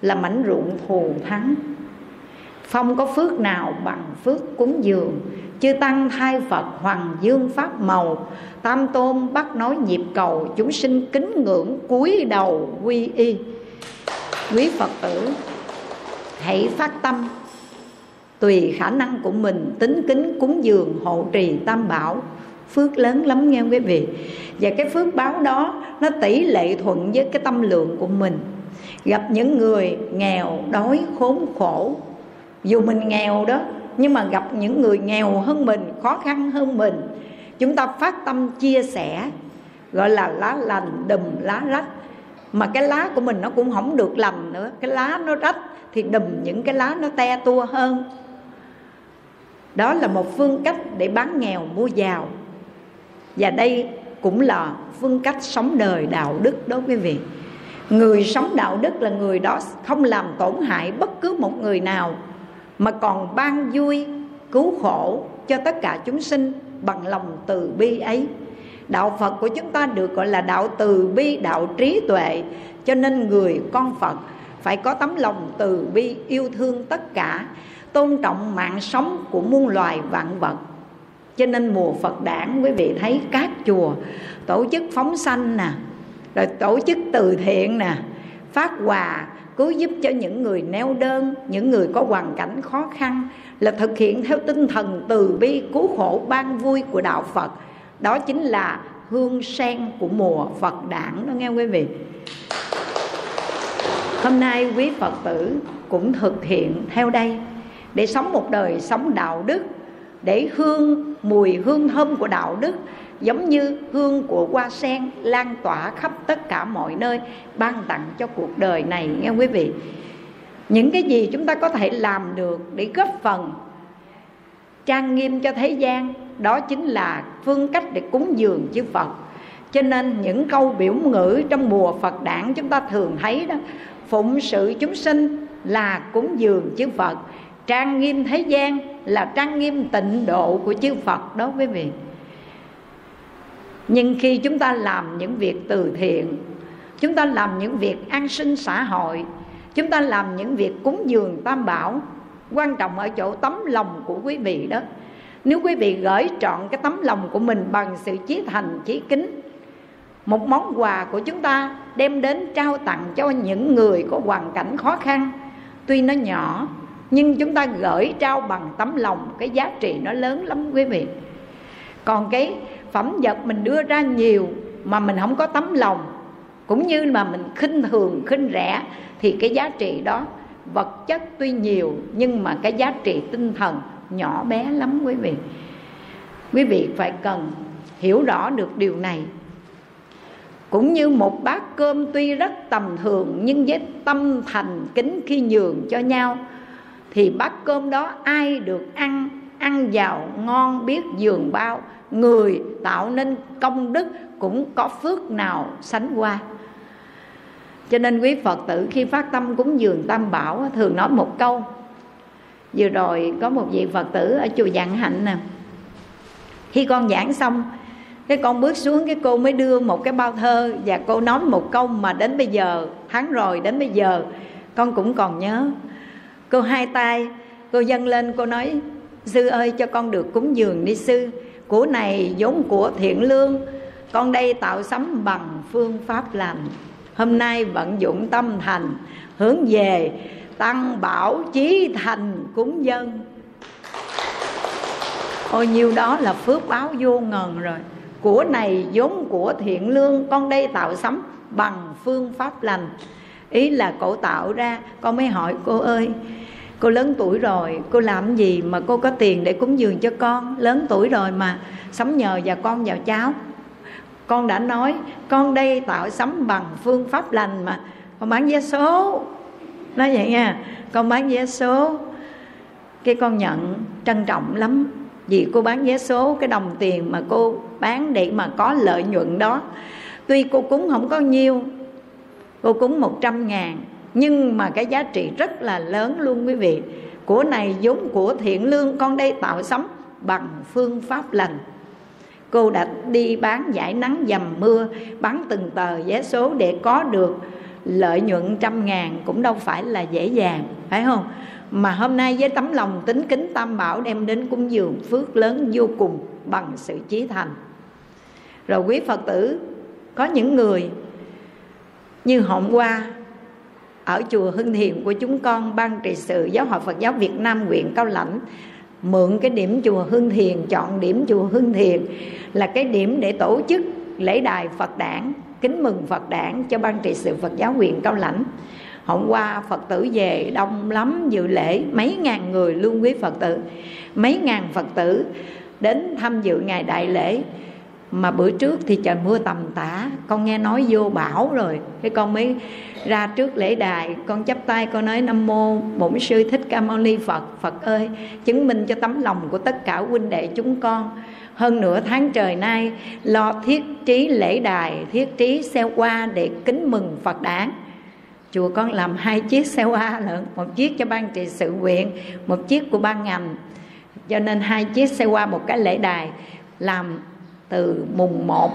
là mảnh ruộng thù thắng. Không có phước nào bằng phước cúng dường chư tăng thai phật, hoàng dương pháp màu, tam tôn bắt nói nhịp cầu, chúng sinh kính ngưỡng cúi đầu quy y. Quý phật tử, hãy phát tâm. Tùy khả năng của mình, tính kính cúng dường hộ trì tam bảo. Phước lớn lắm nghe quý vị. Và cái phước báo đó, nó tỷ lệ thuận với cái tâm lượng của mình. Gặp những người nghèo đói khốn khổ. Dù mình nghèo đó nhưng mà gặp những người nghèo hơn mình, khó khăn hơn mình, chúng ta phát tâm chia sẻ, gọi là lá lành đùm lá rách. Mà cái lá của mình nó cũng không được lành nữa. Cái lá nó rách thì đùm những cái lá nó te tua hơn. Đó là một phương cách để bán nghèo, mua giàu. Và đây cũng là phương cách sống đời đạo đức đối với vị. Người sống đạo đức là người đó không làm tổn hại bất cứ một người nào mà còn ban vui, cứu khổ cho tất cả chúng sinh bằng lòng từ bi ấy. Đạo phật của chúng ta được gọi là đạo từ bi, đạo trí tuệ. Cho nên người con phật phải có tấm lòng từ bi yêu thương tất cả, tôn trọng mạng sống của muôn loài vạn vật. Cho nên mùa phật đản, quý vị thấy các chùa tổ chức phóng sanh nè, rồi tổ chức từ thiện nè, phát quà cứu giúp cho những người neo đơn, những người có hoàn cảnh khó khăn, là thực hiện theo tinh thần từ bi cứu khổ ban vui của đạo phật. Đó chính là hương sen của mùa phật đản đó, nghe quý vị? Hôm nay quý phật tử cũng thực hiện theo đây. Để sống một đời sống đạo đức, để hương, mùi hương thơm của đạo đức giống như hương của hoa sen lan tỏa khắp tất cả mọi nơi, ban tặng cho cuộc đời này, nghe quý vị? Những cái gì chúng ta có thể làm được để góp phần trang nghiêm cho thế gian, đó chính là phương cách để cúng dường chư Phật. Cho nên những câu biểu ngữ trong mùa Phật đản chúng ta thường thấy đó, phụng sự chúng sinh là cúng dường chư Phật, trang nghiêm thế gian là trang nghiêm tịnh độ của chư Phật đó quý vị nhưng khi chúng ta làm những việc từ thiện, chúng ta làm những việc an sinh xã hội, chúng ta làm những việc cúng dường tam bảo, quan trọng ở chỗ tấm lòng của quý vị đó. Nếu quý vị gửi trọn cái tấm lòng của mình bằng sự chí thành, chí kính, một món quà của chúng ta đem đến trao tặng cho những người có hoàn cảnh khó khăn. Tuy nó nhỏ, nhưng chúng ta gửi trao bằng tấm lòng, cái giá trị nó lớn lắm quý vị. Còn cái phẩm vật mình đưa ra nhiều mà mình không có tấm lòng, cũng như mà mình khinh thường, khinh rẻ, thì cái giá trị đó vật chất tuy nhiều nhưng mà cái giá trị tinh thần nhỏ bé lắm quý vị. Quý vị phải cần hiểu rõ được điều này. Cũng như một bát cơm tuy rất tầm thường nhưng với tâm thành kính khi nhường cho nhau, thì bát cơm đó ai được ăn ăn giàu ngon biết giường bao người tạo nên công đức cũng có phước nào sánh qua. Cho nên quý phật tử khi phát tâm cúng dường tam bảo thường nói một câu. Vừa rồi có một vị phật tử ở chùa vạn hạnh nè. Khi con giảng xong, cái con bước xuống cái cô mới đưa một cái bao thơ và cô nói một câu mà đến bây giờ, tháng rồi đến bây giờ, con cũng còn nhớ. Cô hai tay, cô dâng lên, cô nói, sư ơi, cho con được cúng dường đi sư của này vốn của thiện lương, con đây tạo sấm bằng phương pháp lành. Hôm nay vận dụng tâm thành, hướng về tăng bảo chí thành cúng dân. Ôi nhiêu đó là phước báo vô ngần rồi. Của này vốn của thiện lương, con đây tạo sấm bằng phương pháp lành. Ý là cổ tạo ra, con mới hỏi, cô ơi cô lớn tuổi rồi, cô làm gì mà cô có tiền để cúng dường cho con? Lớn tuổi rồi mà sắm nhờ và con, vào cháu. Con đã nói, con đây tạo sắm bằng phương pháp lành mà, con bán vé số. Nói vậy nha, con bán vé số. Cái con nhận trân trọng lắm, vì cô bán vé số, cái đồng tiền mà cô bán để mà có lợi nhuận đó. Tuy cô cúng không có nhiêu, cô cúng một trăm ngàn nhưng mà cái giá trị rất là lớn luôn quý vị. Của này giống của thiện lương, con đây tạo sống bằng phương pháp lành. Cô đã đi bán giải nắng dầm mưa, bán từng tờ vé số để có được lợi nhuận trăm ngàn cũng đâu phải là dễ dàng, phải không? Mà hôm nay với tấm lòng tính kính tam bảo đem đến cúng dường phước lớn vô cùng bằng sự chí thành. Rồi quý phật tử, có những người như hôm qua ở chùa Hưng Thiền của chúng con, ban trị sự giáo hội Phật giáo Việt Nam huyện Cao Lãnh mượn cái điểm chùa Hưng Thiền chọn điểm chùa Hưng Thiền là cái điểm để tổ chức lễ đài Phật đản, kính mừng Phật đản cho ban trị sự Phật giáo huyện Cao Lãnh. Hôm qua Phật tử về đông lắm, dự lễ mấy ngàn người luôn quý Phật tử. Mấy ngàn Phật tử đến tham dự ngày đại lễ mà bữa trước thì trời mưa tầm tã, con nghe nói vô bão rồi. Cái con mới ra trước lễ đài, con chắp tay, con nói, nam mô bổn sư thích ca mâu ni phật. Phật ơi, chứng minh cho tấm lòng của tất cả huynh đệ chúng con. Hơn nửa tháng trời nay, lo thiết trí lễ đài, thiết trí xe qua để kính mừng phật đản. Chùa con làm hai chiếc xe hoa lận, một chiếc cho ban trị sự huyện, một chiếc của ban ngành. Cho nên hai chiếc xe hoa một cái lễ đài, làm từ mùng 1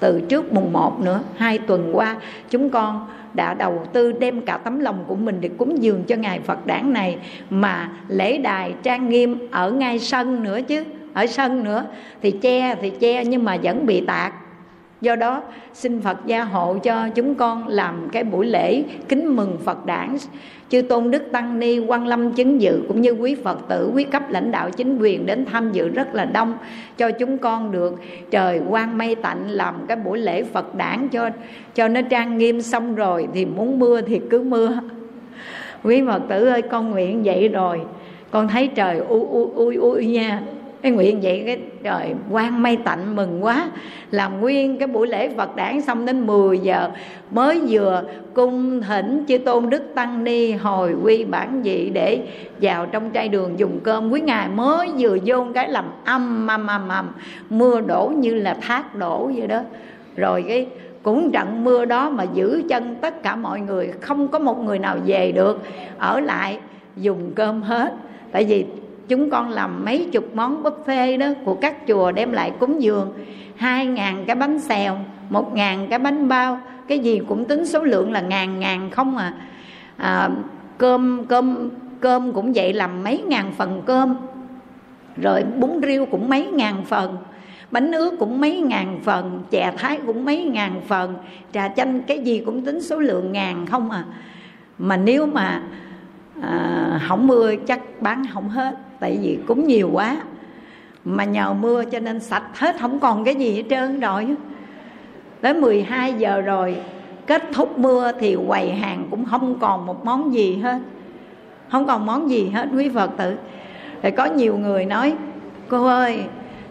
từ trước mùng 1 nữa, hai tuần qua, chúng con đã đầu tư đem cả tấm lòng của mình để cúng dường cho ngài Phật đản này. Mà lễ đài trang nghiêm ở ngay sân nữa chứ, ở sân nữa. Thì che thì che nhưng mà vẫn bị tạc do đó, xin phật gia hộ cho chúng con làm cái buổi lễ kính mừng phật đản. Chư tôn đức tăng ni quan lâm chứng dự cũng như quý phật tử, quý cấp lãnh đạo chính quyền đến tham dự rất là đông, cho chúng con được trời quang mây tạnh làm cái buổi lễ phật đản cho cho nó trang nghiêm xong rồi, thì muốn mưa thì cứ mưa. Quý phật tử ơi, con nguyện vậy rồi. Con thấy trời u u u u nha cái nguyện vậy cái trời, quang may tạnh mừng quá. Làm nguyên cái buổi lễ Phật đản xong đến 10 giờ mới vừa cung thỉnh chư tôn đức tăng ni hồi quy bản vị để vào trong trai đường dùng cơm. Quý ngài mới vừa vô cái làm âm âm âm âm. Mưa đổ như là thác đổ vậy đó. Rồi cái cũng trận mưa đó mà giữ chân tất cả mọi người, không có một người nào về được. Ở lại dùng cơm hết. Tại vì chúng con làm mấy chục món buffet đó của các chùa đem lại cúng dường. Hai ngàn cái bánh xèo một ngàn cái bánh bao. Cái gì cũng tính số lượng là ngàn ngàn không à, à cơm cơm cơm cũng vậy làm mấy ngàn phần cơm. Rồi bún riêu cũng mấy ngàn phần bánh ướt cũng mấy ngàn phần chè thái cũng mấy ngàn phần trà chanh cái gì cũng tính số lượng ngàn không à. Mà nếu mà à, không mưa chắc bán không hết tại vì cũng nhiều quá. Mà nhờ mưa cho nên sạch hết không còn cái gì hết trơn rồi. Tới 12 giờ rồi kết thúc mưa thì quầy hàng cũng không còn một món gì hết. Không còn món gì hết quý phật tử. Thì có nhiều người nói cô ơi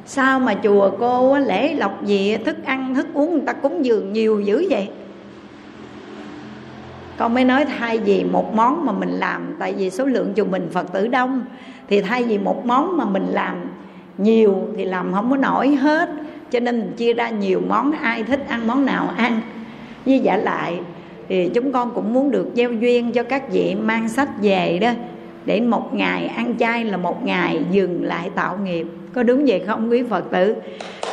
sao mà chùa cô lễ lộc gì thức ăn thức uống người ta cúng dường nhiều dữ vậy? Con mới nói thay vì một món mà mình làm, tại vì số lượng chùa mình phật tử đông, thì thay vì một món mà mình làm nhiều thì làm không có nổi hết. Cho nên mình chia ra nhiều món, ai thích ăn món nào ăn. Như vậy lại, thì chúng con cũng muốn được gieo duyên cho các vị mang sách về đó, để một ngày ăn chay là một ngày dừng lại tạo nghiệp. Có đúng vậy không quý phật tử?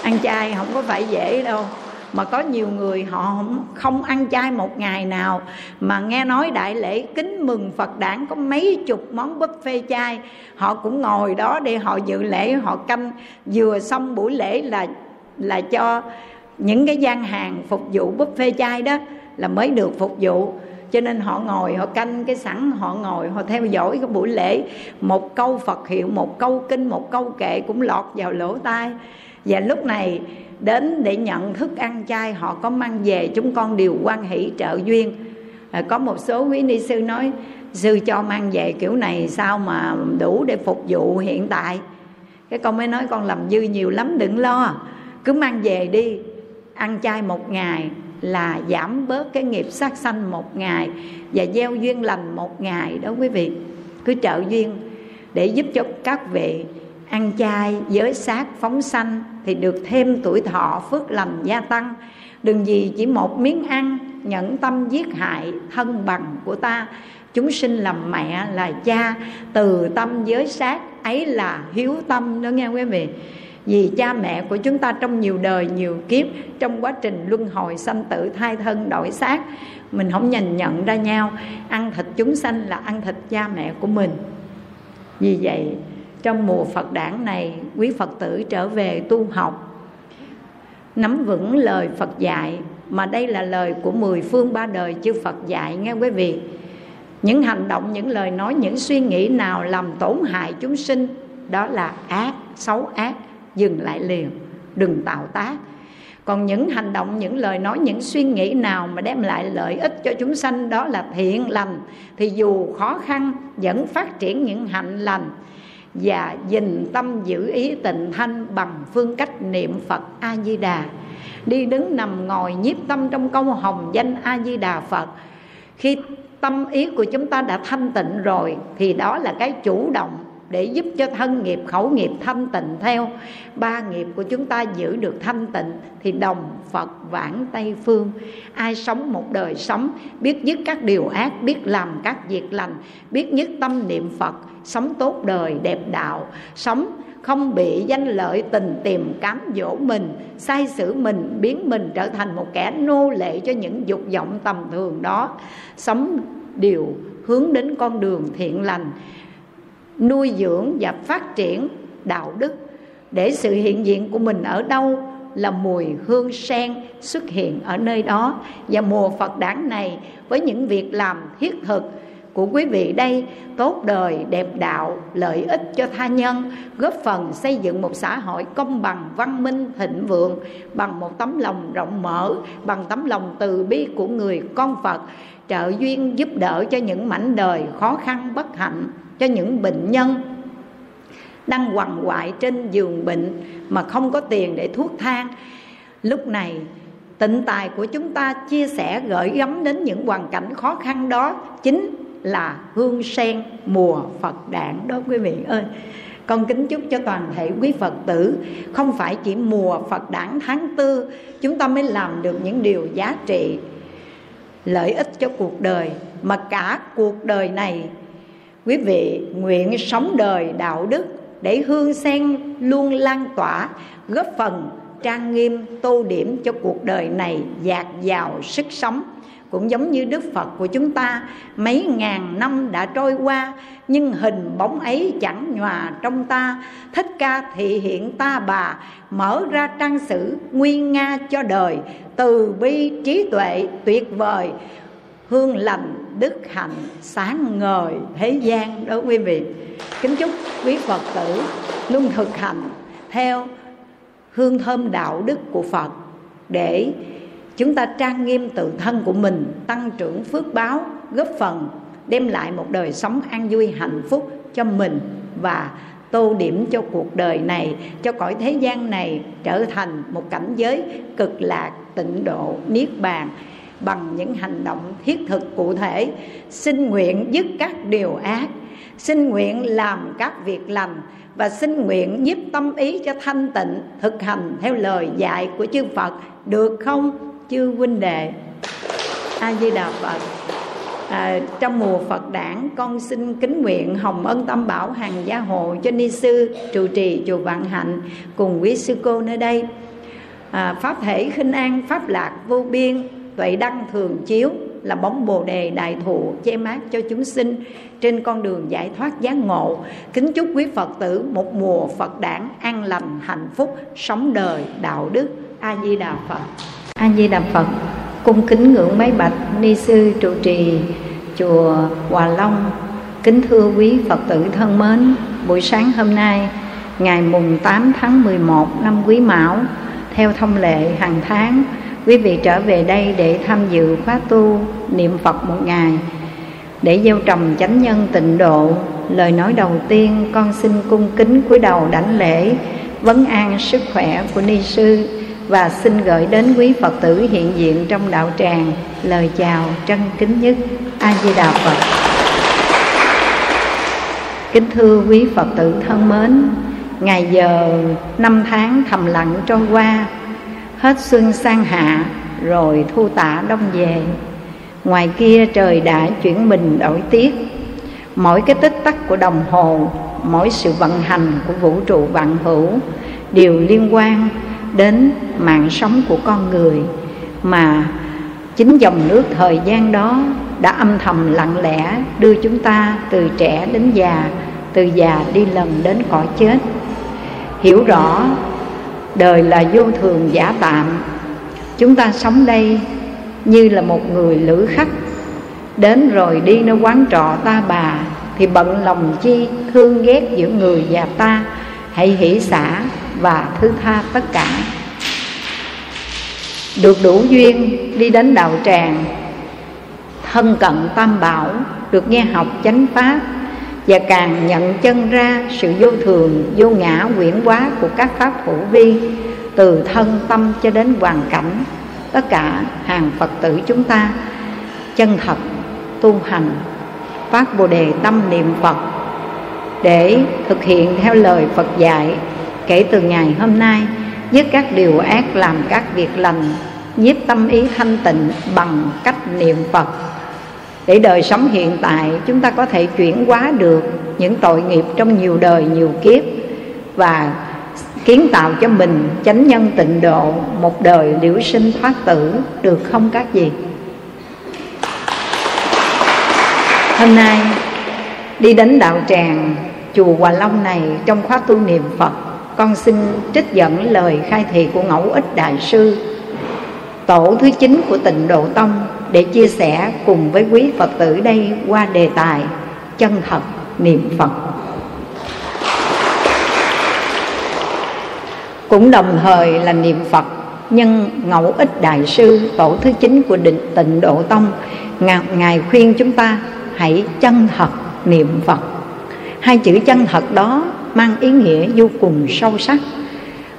Ăn chay không có phải dễ đâu mà có nhiều người họ không, ăn chay một ngày nào. Mà nghe nói đại lễ kính mừng Phật đản có mấy chục món buffet chay. Họ cũng ngồi đó để họ dự lễ họ canh. Vừa xong buổi lễ là là cho những cái gian hàng phục vụ buffet chay đó là mới được phục vụ. Cho nên họ ngồi họ canh cái sẵn họ ngồi họ theo dõi cái buổi lễ. Một câu phật hiệu một câu kinh một câu kệ cũng lọt vào lỗ tai. Và lúc này đến để nhận thức ăn chay họ có mang về chúng con đều quan hỷ trợ duyên. À, có một số quý ni sư nói sư cho mang về kiểu này sao mà đủ để phục vụ hiện tại? Cái con mới nói con làm dư nhiều lắm đừng lo cứ mang về đi. Ăn chay một ngày là giảm bớt cái nghiệp sát sanh một ngày và gieo duyên lành một ngày đó quý vị. Cứ trợ duyên để giúp cho các vị ăn chay, giới sát, phóng sanh thì được thêm tuổi thọ phước lành gia tăng. Đừng gì chỉ một miếng ăn, nhẫn tâm giết hại thân bằng của ta. Chúng sinh làm mẹ là cha, từ tâm giới sát, ấy là hiếu tâm đó nghe quý vị? Vì cha mẹ của chúng ta trong nhiều đời, nhiều kiếp, trong quá trình luân hồi sanh tử, thai thân, đổi xác, mình không nhìn nhận ra nhau. Ăn thịt chúng sanh là ăn thịt cha mẹ của mình. Vì vậy trong mùa Phật đản này, quý Phật tử trở về tu học, nắm vững lời Phật dạy. Mà đây là lời của mười phương ba đời chư Phật dạy, nghe quý vị. Những hành động, những lời nói, những suy nghĩ nào làm tổn hại chúng sinh, đó là ác, xấu ác, dừng lại liền, đừng tạo tác. Còn những hành động, những lời nói, những suy nghĩ nào mà đem lại lợi ích cho chúng sanh, đó là thiện lành, thì dù khó khăn, vẫn phát triển những hạnh lành và dình tâm giữ ý tịnh thanh bằng phương cách niệm Phật A Di Đà. Đi đứng nằm ngồi nhiếp tâm trong câu hồng danh A Di Đà Phật. Khi tâm ý của chúng ta đã thanh tịnh rồi, thì đó là cái chủ động để giúp cho thân nghiệp, khẩu nghiệp thanh tịnh theo. Ba nghiệp của chúng ta giữ được thanh tịnh thì đồng phật vãng tây phương. Ai sống một đời sống, biết dứt các điều ác, biết làm các việc lành, biết nhất tâm niệm phật, sống tốt đời, đẹp đạo, sống không bị danh lợi, tình tìm cám dỗ mình, sai sử mình, biến mình trở thành một kẻ nô lệ cho những dục vọng tầm thường đó. Sống điều hướng đến con đường thiện lành nuôi dưỡng và phát triển đạo đức. Để sự hiện diện của mình ở đâu là mùi hương sen xuất hiện ở nơi đó. Và mùa phật đản này, với những việc làm thiết thực của quý vị đây, tốt đời, đẹp đạo, lợi ích cho tha nhân, góp phần xây dựng một xã hội công bằng, văn minh, thịnh vượng, bằng một tấm lòng rộng mở, bằng tấm lòng từ bi của người con phật, trợ duyên giúp đỡ cho những mảnh đời khó khăn bất hạnh cho những bệnh nhân đang quằn quại trên giường bệnh mà không có tiền để thuốc thang. Lúc này tịnh tài của chúng ta chia sẻ gửi gắm đến những hoàn cảnh khó khăn đó chính là hương sen mùa Phật đản đó quý vị ơi. Con kính chúc cho toàn thể quý Phật tử. Không phải chỉ mùa Phật đản tháng tư, Chúng ta mới làm được những điều giá trị Lợi ích cho cuộc đời, Mà cả cuộc đời này Quý vị nguyện sống đời đạo đức Để hương sen luôn lan tỏa, Góp phần trang nghiêm tô điểm cho cuộc đời này dạt dào sức sống. Cũng giống như đức phật của chúng ta, mấy ngàn năm đã trôi qua, nhưng hình bóng ấy chẳng nhòa trong ta. Thích ca thị hiện ta bà mở ra trang sử nguyên nga cho đời, từ bi trí tuệ tuyệt vời, hương lành đức hạnh sáng ngời thế gian đó quý vị. Kính chúc quý phật tử luôn thực hành theo hương thơm đạo đức của phật để chúng ta trang nghiêm tự thân của mình, tăng trưởng phước báo, góp phần đem lại một đời sống an vui, hạnh phúc cho mình và tô điểm cho cuộc đời này, cho cõi thế gian này trở thành một cảnh giới cực lạc tịnh độ, niết bàn bằng những hành động thiết thực cụ thể. Xin nguyện dứt các điều ác. Xin nguyện làm các việc lành. Và xin nguyện nhiếp tâm ý cho thanh tịnh thực hành theo lời dạy của chư Phật. Được không chư huynh đệ? A di đà phật à, trong mùa phật đản con xin kính nguyện hồng ân tâm bảo hàng gia hộ cho ni sư trụ trì chùa vạn hạnh cùng quý sư cô nơi đây. À, pháp thể khinh an pháp lạc vô biên tuệ đăng thường chiếu là bóng bồ đề đại thụ che mát cho chúng sinh trên con đường giải thoát giác ngộ. Kính chúc quý phật tử một mùa phật đản an lành, hạnh phúc, sống đời, đạo đức. A di đà phật. A di đà phật. Cung kính ngưỡng mấy bạch ni sư trụ trì, chùa hòa long. Kính thưa quý phật tử thân mến, buổi sáng hôm nay, ngày mùng 8 tháng 11 năm quý mão, theo thông lệ hàng tháng quý vị trở về đây để tham dự khóa tu niệm phật một ngày để gieo trồng chánh nhân tịnh độ lời nói đầu tiên con xin cung kính cúi đầu đảnh lễ vấn an sức khỏe của ni sư và xin gửi đến quý Phật tử hiện diện trong đạo tràng lời chào trân kính nhất A Di Đà Phật. Kính thưa quý Phật tử thân mến, ngày giờ năm tháng thầm lặng trôi qua, hết xuân sang hạ rồi thu tả đông về. Ngoài kia trời đã chuyển mình đổi tiết, mỗi cái tích tắc của đồng hồ, mỗi sự vận hành của vũ trụ vạn hữu đều liên quan đến mạng sống của con người mà chính dòng nước thời gian đó đã âm thầm lặng lẽ đưa chúng ta từ trẻ đến già từ già đi lần đến cõi chết hiểu rõ đời là vô thường giả tạm. Chúng ta sống đây như là một người lữ khách. Đến rồi đi nơi quán trọ ta bà, thì bận lòng chi thương ghét giữa người và ta. Hãy hỷ xả và thứ tha tất cả. Được đủ duyên, đi đến đạo tràng. Thân cận tam bảo, được nghe học chánh pháp và càng nhận chân ra sự vô thường, vô ngã quyển hóa của các pháp hữu vi, từ thân tâm cho đến hoàn cảnh, tất cả hàng phật tử chúng ta chân thật tu hành, phát bồ đề tâm niệm phật để thực hiện theo lời phật dạy kể từ ngày hôm nay dứt các điều ác làm các việc lành, nhiếp tâm ý thanh tịnh bằng cách niệm phật để đời sống hiện tại, chúng ta có thể chuyển hóa được những tội nghiệp trong nhiều đời, nhiều kiếp và kiến tạo cho mình chánh nhân tịnh độ, một đời liễu sinh thoát tử, được không các gì hôm nay, đi đến đạo tràng chùa hòa long này trong khóa tu niệm phật, con xin trích dẫn lời khai thị của ngẫu ích đại sư, tổ thứ chín của tịnh độ tông để chia sẻ cùng với quý phật tử đây qua đề tài chân thật niệm phật. Cũng đồng thời là niệm phật, nhân ngẫu ích đại sư, tổ thứ chín của định tịnh độ tông ngài khuyên chúng ta hãy chân thật niệm phật. Hai chữ chân thật đó mang ý nghĩa vô cùng sâu sắc.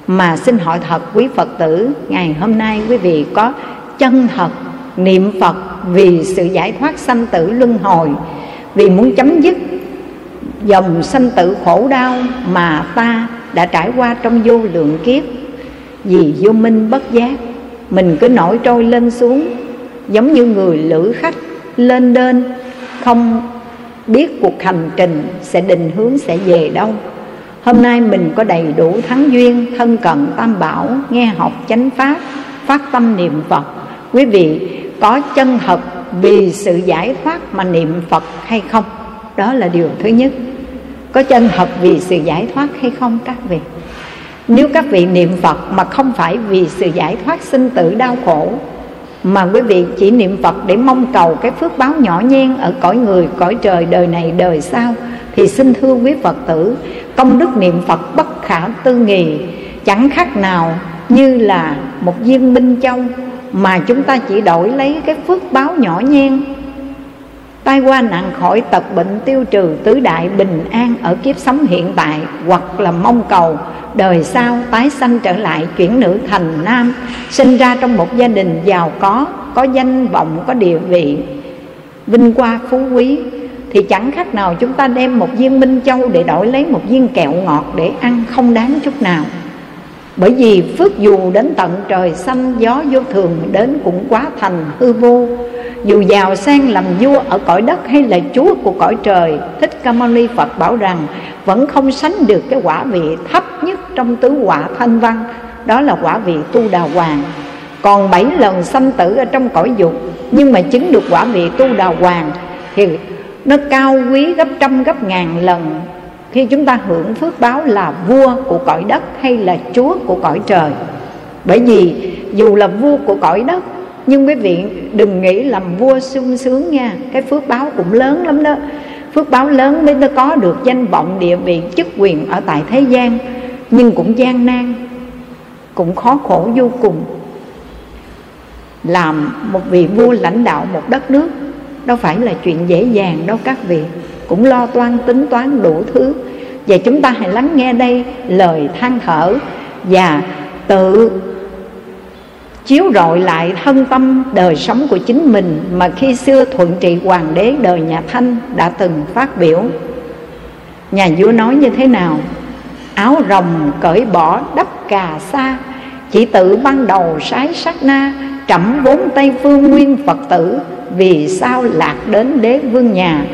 Mà xin hỏi thật quý phật tử, ngày hôm nay quý vị có chân thật niệm phật vì sự giải thoát sanh tử luân hồi, vì muốn chấm dứt dòng sanh tử khổ đau mà ta đã trải qua trong vô lượng kiếp. Vì vô minh bất giác, mình cứ nổi trôi lên xuống, giống như người lữ khách lên đên, không biết cuộc hành trình sẽ định hướng sẽ về đâu. Hôm nay mình có đầy đủ thắng duyên, thân cận tam bảo, nghe học chánh pháp, phát tâm niệm phật. Quý vị có chân thật vì sự giải thoát mà niệm phật hay không? Đó là điều thứ nhất. Có chân thật vì sự giải thoát hay không, các vị? Nếu các vị niệm phật mà không phải vì sự giải thoát sinh tử đau khổ, mà quý vị chỉ niệm phật để mong cầu cái phước báo nhỏ nhen ở cõi người, cõi trời, đời này, đời sau, thì xin thưa quý phật tử, công đức niệm phật bất khả tư nghì chẳng khác nào như là một viên minh châu mà chúng ta chỉ đổi lấy cái phước báo nhỏ nhen. Tai qua nạn khỏi tật bệnh tiêu trừ tứ đại bình an ở kiếp sống hiện tại, hoặc là mong cầu đời sau tái sanh trở lại chuyển nữ thành nam, sinh ra trong một gia đình giàu có có danh vọng, có địa vị. Vinh qua phú quý, thì chẳng khác nào chúng ta đem một viên minh châu để đổi lấy một viên kẹo ngọt để ăn không đáng chút nào bởi vì phước dù đến tận trời xanh gió vô thường đến cũng quá thành hư vô. Dù giàu sang làm vua ở cõi đất hay là chúa của cõi trời, thích ca mâu ni phật bảo rằng vẫn không sánh được cái quả vị thấp nhất trong tứ quả thanh văn, đó là quả vị tu đà hoàng. Còn bảy lần sanh tử ở trong cõi dục, nhưng mà chứng được quả vị tu đà hoàng thì nó cao quý gấp trăm gấp ngàn lần khi chúng ta hưởng phước báo là vua của cõi đất hay là chúa của cõi trời. Bởi vì dù là vua của cõi đất, nhưng quý vị đừng nghĩ làm vua sung sướng nha, cái phước báo cũng lớn lắm đó. Phước báo lớn mới có được danh vọng địa vị chức quyền ở tại thế gian, nhưng cũng gian nan, cũng khó khổ vô cùng. Làm một vị vua lãnh đạo một đất nước đâu phải là chuyện dễ dàng đâu các vị. Cũng lo toan tính toán đủ thứ. Và chúng ta hãy lắng nghe đây lời than thở và tự chiếu rọi lại thân tâm đời sống của chính mình mà khi xưa thuận trị hoàng đế đời nhà thanh đã từng phát biểu. Nhà vua nói như thế nào? Áo rồng cởi bỏ đắp cà sa chỉ tự ban đầu sái sát na, trẫm vốn tây phương nguyên phật tử, vì sao lạc đến đế vương nhà?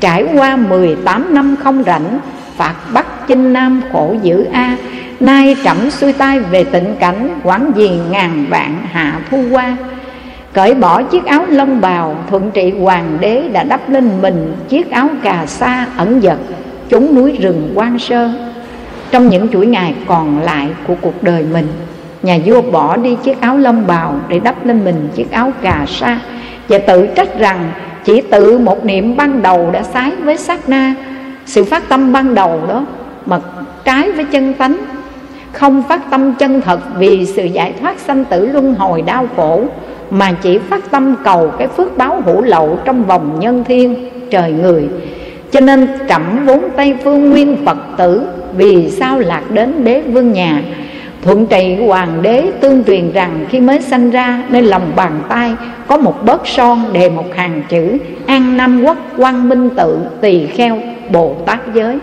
Trải qua 18 năm không rảnh, phạt bắt chinh nam khổ dữ a. Nay trẫm xuôi tay về tịnh cảnh, quán gì ngàn vạn hạ thu qua. Cởi bỏ chiếc áo lông bào, thuận trị hoàng đế đã đắp lên mình chiếc áo cà sa ẩn dật, Chúng núi rừng quan sơ. Trong những chuỗi ngày còn lại của cuộc đời mình nhà vua bỏ đi chiếc áo lông bào để đắp lên mình chiếc áo cà sa. Và tự trách rằng chỉ tự một niệm ban đầu đã sái với sát na. Sự phát tâm ban đầu đó mà trái với chân tánh, không phát tâm chân thật vì sự giải thoát sanh tử luân hồi đau khổ, mà chỉ phát tâm cầu cái phước báo hữu lậu trong vòng nhân thiên, trời người. Cho nên trẫm vốn tây phương nguyên phật tử vì sao lạc đến đế vương nhà? Thuận trị hoàng đế tương truyền rằng khi mới sanh ra nơi lòng bàn tay có một bớt son đề một hàng chữ an nam quốc quang minh tự tỳ kheo bồ tát giới.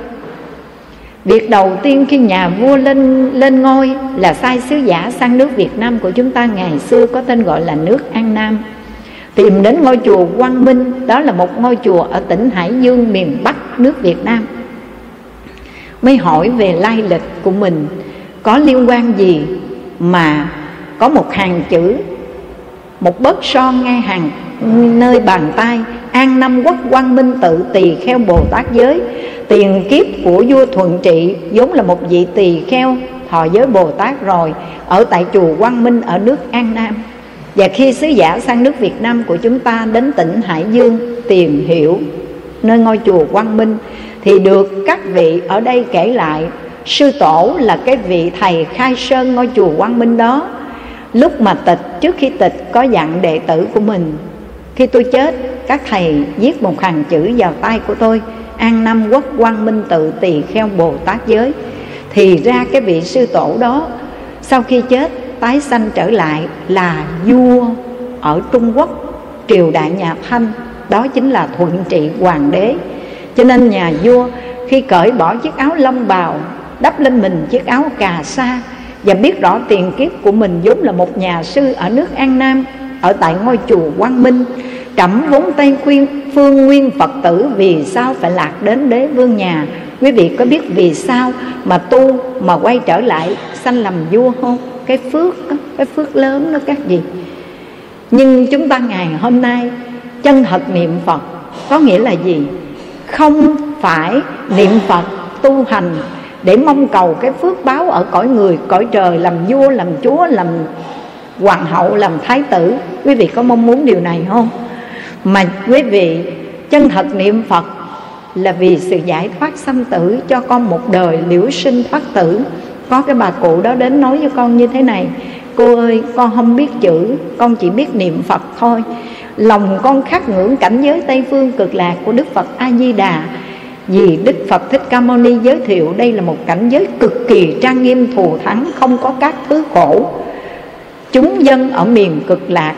Việc đầu tiên khi nhà vua lên lên ngôi là sai sứ giả sang nước Việt Nam của chúng ta ngày xưa có tên gọi là nước An Nam. Tìm đến ngôi chùa Quang Minh, đó là một ngôi chùa ở tỉnh Hải Dương miền Bắc nước Việt Nam. Mới hỏi về lai lịch của mình có liên quan gì mà có một hàng chữ, một bớt son ngay hàng nơi bàn tay, an năm quốc quang minh tự tỳ kheo bồ tát giới. Tiền kiếp của vua thuận trị vốn là một vị tỳ kheo thọ giới bồ tát rồi, ở tại chùa quang minh ở nước an nam. Và khi sứ giả sang nước việt nam của chúng ta đến tỉnh hải dương tìm hiểu nơi ngôi chùa quang minh, thì được các vị ở đây kể lại sư tổ là cái vị thầy khai sơn ngôi chùa quang minh đó. Lúc mà tịch, trước khi tịch, có dặn đệ tử của mình, khi tôi chết, các thầy viết một hàng chữ vào tay của tôi, an nam quốc quang minh tự tỳ kheo bồ tát giới. Thì ra cái vị sư tổ đó, sau khi chết, tái sanh trở lại là vua ở trung quốc, triều đại nhà thanh, đó chính là thuận trị hoàng đế. Cho nên nhà vua khi cởi bỏ chiếc áo lông bào đắp lên mình chiếc áo cà sa và biết rõ tiền kiếp của mình vốn là một nhà sư ở nước An Nam ở tại ngôi chùa Quang Minh trẫm vốn tây khuyên phương nguyên Phật tử vì sao phải lạc đến đế vương nhà. Quý vị có biết vì sao mà tu mà quay trở lại sanh làm vua không? Cái phước đó, cái phước lớn đó các gì nhưng chúng ta ngày hôm nay chân thật niệm Phật có nghĩa là gì? Không phải niệm Phật tu hành để mong cầu cái phước báo ở cõi người, cõi trời, làm vua, làm chúa, làm hoàng hậu, làm thái tử. Quý vị có mong muốn điều này không? Mà quý vị, chân thật niệm phật là vì sự giải thoát sanh tử cho con một đời liễu sinh thoát tử. Có cái bà cụ đó đến nói với con như thế này, cô ơi, con không biết chữ, con chỉ biết niệm phật thôi. Lòng con khắc ngưỡng cảnh giới tây phương cực lạc của đức phật a di đà vì Đức Phật Thích Ca Mâu Ni giới thiệu đây là một cảnh giới cực kỳ trang nghiêm, thù thắng, Không có các thứ khổ. Chúng dân ở miền cực lạc,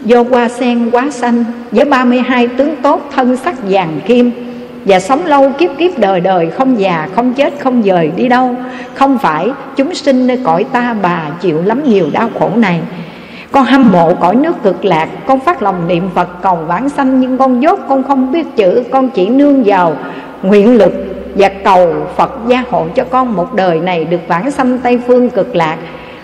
Do hoa sen quá xanh Với 32 tướng tốt thân sắc vàng kim Và sống lâu kiếp kiếp đời đời, Không già, không chết, không dời đi đâu. Không phải chúng sinh nơi cõi ta bà chịu lắm nhiều đau khổ này con hâm mộ cõi nước cực lạc, con phát lòng niệm phật cầu vãng sanh, nhưng con dốt, con không biết chữ, con chỉ nương vào nguyện lực và cầu phật gia hộ cho con một đời này được vãng sanh tây phương cực lạc.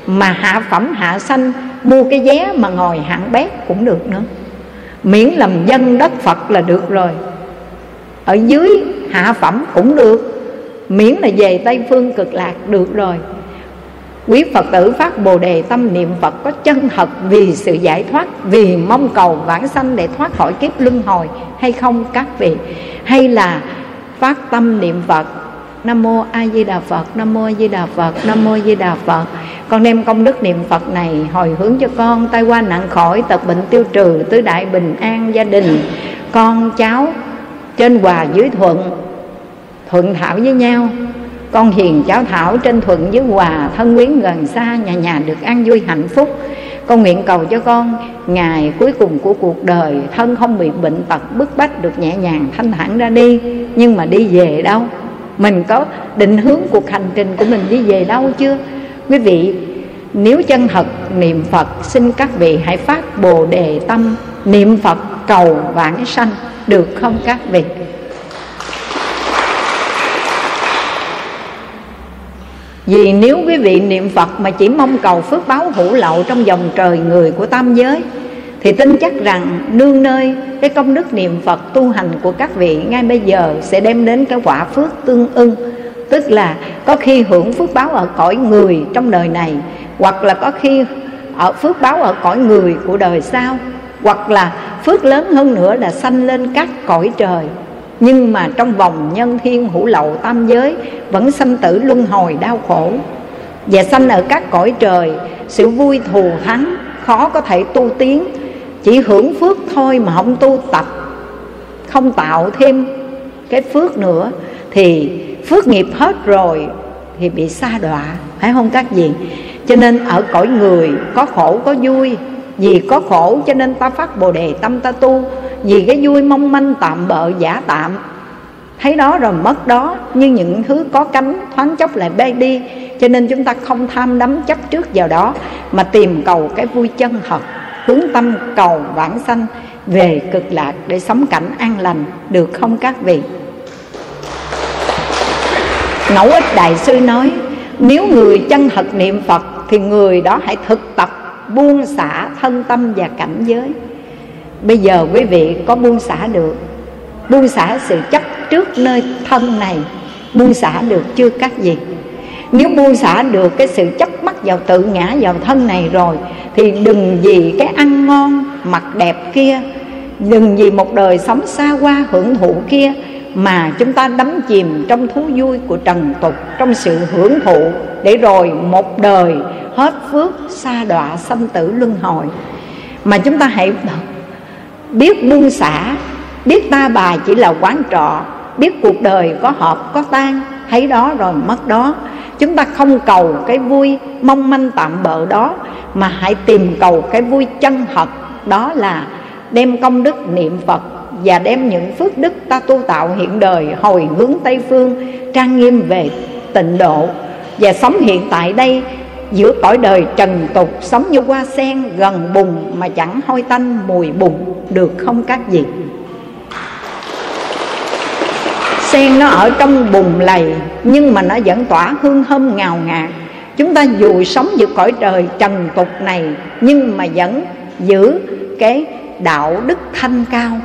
Mà hạ phẩm, hạ sanh, mua cái vé mà ngồi hạng bét cũng được nữa. Miễn làm dân đất phật là được rồi. Ở dưới hạ phẩm cũng được. Miễn là về tây phương cực lạc được rồi quý phật tử phát bồ đề tâm niệm phật có chân thật vì sự giải thoát, vì mong cầu vãng sanh để thoát khỏi kiếp luân hồi hay không các vị? Hay là phát tâm niệm phật, nam mô a di đà phật, nam mô a di đà phật, nam mô a di đà phật. Con đem công đức niệm phật này hồi hướng cho con tai qua nặng khỏi tật bệnh tiêu trừ, tứ đại bình an gia đình. Con cháu trên hòa dưới thuận thuận thảo với nhau con hiền cháu thảo trên thuận với hòa, thân quyến gần xa, nhà nhà được an vui hạnh phúc. Con nguyện cầu cho con, ngày cuối cùng của cuộc đời, thân không bị bệnh tật bức bách được nhẹ nhàng thanh thản ra đi, nhưng mà đi về đâu? Mình có định hướng cuộc hành trình của mình đi về đâu chưa? Quý vị, nếu chân thật, niệm phật, xin các vị hãy phát bồ đề tâm, niệm phật cầu vãng sanh, được không các vị? Vì nếu quý vị niệm Phật mà chỉ mong cầu phước báo hữu lậu trong dòng trời người của tam giới, Thì tin chắc rằng nương nơi cái công đức niệm Phật tu hành của các vị ngay bây giờ sẽ đem đến cái quả phước tương ưng. Tức là có khi hưởng phước báo ở cõi người trong đời này, Hoặc là có khi ở phước báo ở cõi người của đời sau, Hoặc là phước lớn hơn nữa là sanh lên các cõi trời nhưng mà trong vòng nhân thiên hữu lậu tam giới, vẫn sanh tử luân hồi đau khổ. Và sanh ở các cõi trời, sự vui thù thắng khó có thể tu tiến, chỉ hưởng phước thôi mà không tu tập, không tạo thêm cái phước nữa. Thì phước nghiệp hết rồi thì bị xa đọa, phải không các vị? Cho nên ở cõi người có khổ có vui vì có khổ cho nên ta phát bồ đề tâm ta tu. Vì cái vui mong manh tạm bợ giả tạm. Thấy đó rồi mất đó, như những thứ có cánh, thoáng chốc lại bay đi. Cho nên chúng ta không tham đắm chấp trước vào đó, mà tìm cầu cái vui chân thật, hướng tâm cầu vãng sanh, về cực lạc để sống cảnh an lành, được không các vị? Ngẫu ích đại sư nói, nếu người chân thật niệm phật, thì người đó hãy thực tập buông xả thân tâm và cảnh giới. Bây giờ quý vị có buông xả được, buông xả sự chấp trước nơi thân này, buông xả được chưa các gì nếu buông xả được cái sự chấp mắc vào tự ngã vào thân này rồi, thì đừng vì cái ăn ngon mặc đẹp kia, đừng vì một đời sống xa hoa hưởng thụ kia mà chúng ta đắm chìm trong thú vui của trần tục, trong sự hưởng thụ để rồi một đời hết phước xa đọa sanh tử luân hồi. Mà chúng ta hãy biết buông xả, biết ta bà chỉ là quán trọ, biết cuộc đời có hợp, có tan, thấy đó rồi mất đó. Chúng ta không cầu cái vui mong manh tạm bợ đó, mà hãy tìm cầu cái vui chân thật, đó là đem công đức niệm phật và đem những phước đức ta tu tạo hiện đời hồi hướng tây phương, trang nghiêm về tịnh độ và sống hiện tại đây giữa cõi đời trần tục, sống như hoa sen gần bùn mà chẳng hôi tanh mùi bùn được không các vị sen nó ở trong bùn lầy, nhưng mà nó vẫn tỏa hương thơm ngào ngạt. Chúng ta dù sống giữa cõi trời trần tục này, nhưng mà vẫn giữ cái đạo đức thanh cao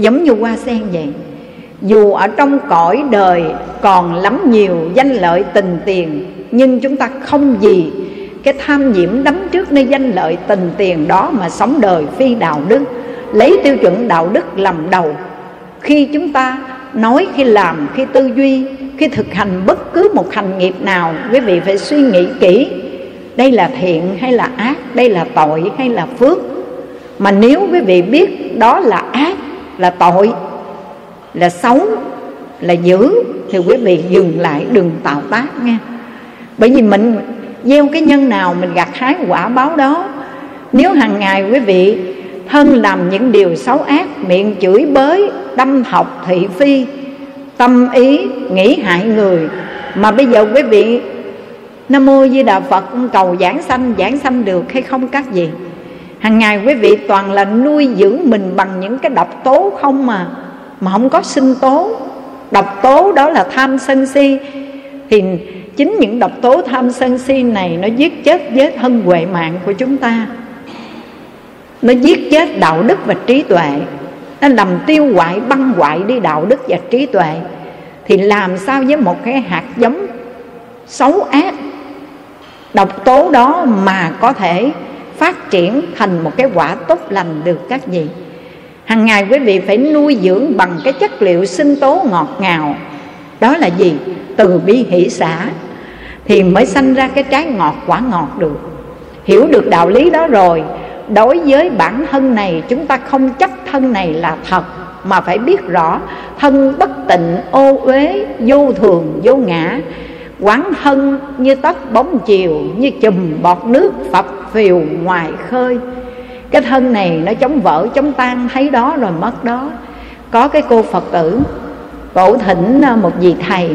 giống như hoa sen vậy. Dù ở trong cõi đời còn lắm nhiều danh lợi tình tiền, nhưng chúng ta không gì cái tham nhiễm đắm trước nơi danh lợi tình tiền đó mà sống đời phi đạo đức, lấy tiêu chuẩn đạo đức làm đầu. Khi chúng ta nói, khi làm, khi tư duy, khi thực hành bất cứ một hành nghiệp nào, quý vị phải suy nghĩ kỹ. Đây là thiện hay là ác, đây là tội hay là phước? Mà nếu quý vị biết đó là ác là tội, là xấu, là dữ. Thì quý vị, dừng lại, đừng tạo tác nha. Bởi vì mình gieo cái nhân nào mình gặt hái quả báo đó, nếu hàng ngày quý vị thân làm những điều xấu ác, miệng chửi bới, đâm học thị phi, tâm ý nghĩ hại người, mà bây giờ quý vị nam mô di đà phật, cầu giảng sanh giảng sanh được hay không các gì hàng ngày quý vị toàn là nuôi dưỡng mình bằng những cái độc tố không mà mà không có sinh tố. Độc tố đó là tham sân si. Thì chính những độc tố tham sân si này nó giết chết vết thân huệ mạng của chúng ta. Nó giết chết đạo đức và trí tuệ. Nó làm tiêu hoại, băng hoại đi đạo đức và trí tuệ. Thì làm sao với một cái hạt giống xấu ác? Độc tố đó mà có thể phát triển thành một cái quả tốt lành được các gì hàng ngày quý vị phải nuôi dưỡng bằng cái chất liệu sinh tố ngọt ngào. Đó là gì? Từ bi hỷ xã. Thì mới sanh ra cái trái ngọt quả ngọt được. Hiểu được đạo lý đó rồi, đối với bản thân này chúng ta không chấp thân này là thật, mà phải biết rõ thân bất tịnh, ô uế, vô thường, vô ngã quán thân như tất bóng chiều như chùm bọt nước phập phiều ngoài khơi. Cái thân này nó chống vỡ chống tan thấy đó rồi mất đó. Có cái cô phật tử cổ thỉnh à, một vị thầy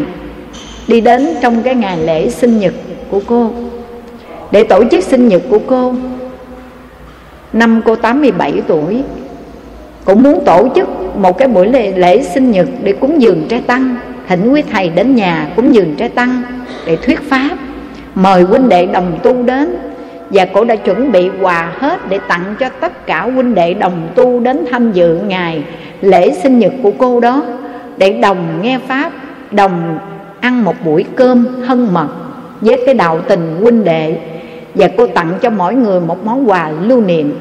đi đến trong cái ngày lễ sinh nhật của cô. Để tổ chức sinh nhật của cô năm cô 87 tuổi cũng muốn tổ chức một cái buổi lễ, lễ sinh nhật để cúng dường trái tăng thỉnh quý thầy đến nhà cúng dường trái tăng để thuyết pháp, mời huynh đệ đồng tu đến, và cô đã chuẩn bị quà hết để tặng cho tất cả huynh đệ đồng tu đến tham dự ngày lễ sinh nhật của cô đó, để đồng nghe pháp, đồng ăn một buổi cơm hân mật với cái đạo tình huynh đệ, và cô tặng cho mỗi người một món quà lưu niệm.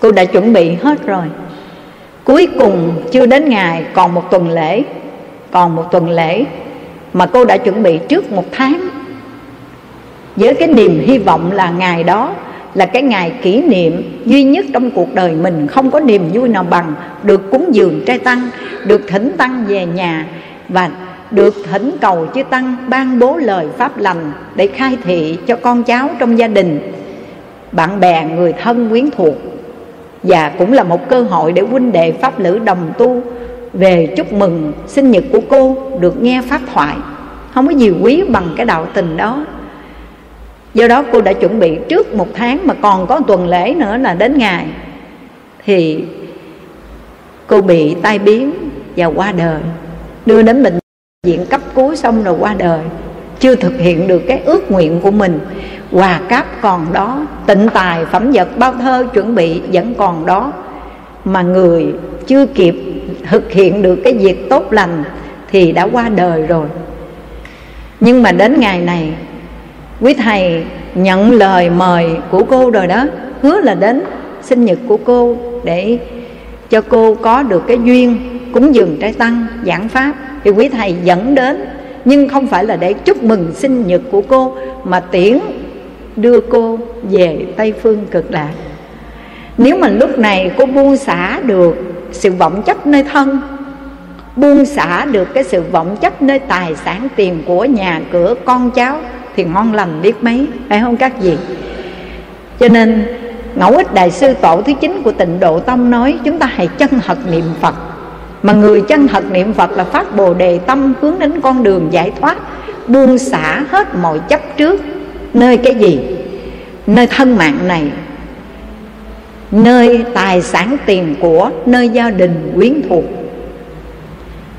Cô đã chuẩn bị hết rồi. Cuối cùng chưa đến ngày, còn một tuần lễ còn một tuần lễ mà cô đã chuẩn bị trước một tháng. Với cái niềm hy vọng là ngày đó là cái ngày kỷ niệm duy nhất trong cuộc đời mình, không có niềm vui nào bằng được cúng dường trai tăng, được thỉnh tăng về nhà và được thỉnh cầu chư tăng ban bố lời pháp lành để khai thị cho con cháu trong gia đình, bạn bè, người thân quyến thuộc. Và cũng là một cơ hội để huynh đệ pháp lữ đồng tu về chúc mừng, sinh nhật của cô được nghe pháp thoại. Không có gì quý bằng cái đạo tình đó. Do đó cô đã chuẩn bị trước một tháng mà còn có tuần lễ nữa là đến ngày. Thì cô bị tai biến và qua đời. Đưa đến bệnh viện cấp cứu xong rồi qua đời. Chưa thực hiện được cái ước nguyện của mình. Quà cáp còn đó, tịnh tài phẩm vật, bao thơ chuẩn bị vẫn còn đó. Mà người chưa kịp thực hiện được cái việc tốt lành thì đã qua đời rồi. Nhưng mà đến ngày này, quý thầy nhận lời mời của cô rồi đó, hứa là đến sinh nhật của cô để cho cô có được cái duyên cúng dường trái tăng, giảng pháp. Thì quý thầy dẫn đến, nhưng không phải là để chúc mừng sinh nhật của cô, mà tiễn đưa cô về tây phương cực lạc. Nếu mà lúc này cô buông xả được sự vọng chấp nơi thân. Buông xả được cái sự vọng chấp nơi tài sản tiền của nhà cửa con cháu thì ngon lành biết mấy, phải không các vị? Cho nên, ngẫu ích đại sư tổ thứ chín của tịnh độ tâm nói, chúng ta hãy chân thật niệm phật. Mà người chân thật niệm phật là phát bồ đề tâm hướng đến con đường giải thoát, buông xả hết mọi chấp trước, nơi cái gì? Nơi thân mạng này nơi tài sản tiền của, nơi gia đình quyến thuộc.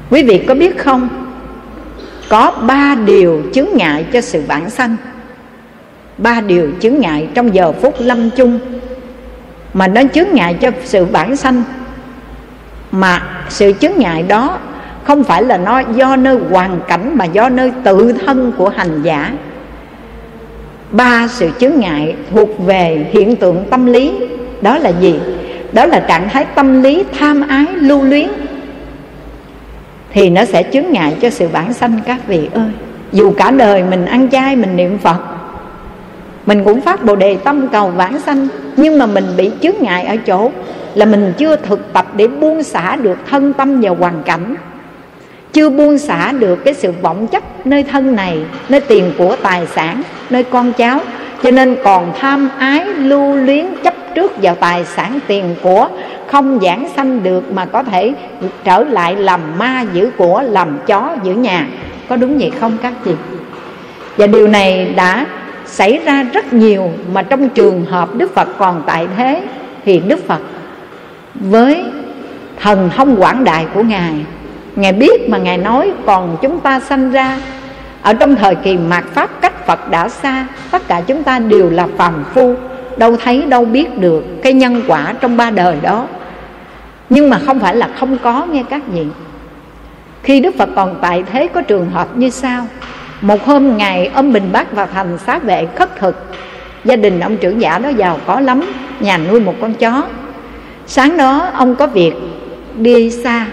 Quý vị có biết không? Có ba điều chứng ngại cho sự vãng sanh. Ba điều chứng ngại trong giờ phút lâm chung. Mà nó chứng ngại cho sự vãng sanh. Mà sự chứng ngại đó không phải là nó do nơi hoàn cảnh mà do nơi tự thân của hành giả. Ba sự chứng ngại thuộc về hiện tượng tâm lý đó là gì? Đó là trạng thái tâm lý tham ái lưu luyến. Thì nó sẽ chướng ngại cho sự bản sanh các vị ơi. Dù cả đời mình ăn chay, mình niệm phật, mình cũng phát bồ đề tâm cầu vãng sanh. Nhưng mà mình bị chướng ngại ở chỗ là mình chưa thực tập để buông xả được thân tâm và hoàn cảnh. Chưa buông xả được cái sự vọng chấp nơi thân này, nơi tiền của tài sản, nơi con cháu. Cho nên còn tham ái, lưu luyến, chấp trước vào tài sản tiền của, không giảng sanh được mà có thể trở lại làm ma giữ của, làm chó giữ nhà. Có đúng vậy không các chị? Và điều này đã xảy ra rất nhiều mà trong trường hợp đức phật còn tại thế thì đức phật với thần thông quảng đại của ngài ngài biết mà ngài nói còn chúng ta sanh ra. Ở trong thời kỳ mạt pháp cách phật đã xa, tất cả chúng ta đều là phàm phu đâu thấy, đâu biết được cái nhân quả trong ba đời đó. Nhưng mà không phải là không có, nghe các vị. Khi đức phật còn tại thế, có trường hợp như sau. Một hôm ngày, ông bình bát vào thành xá vệ khất thực. Gia đình ông trưởng giả đó giàu có lắm, nhà nuôi một con chó. Sáng đó, ông có việc đi xa.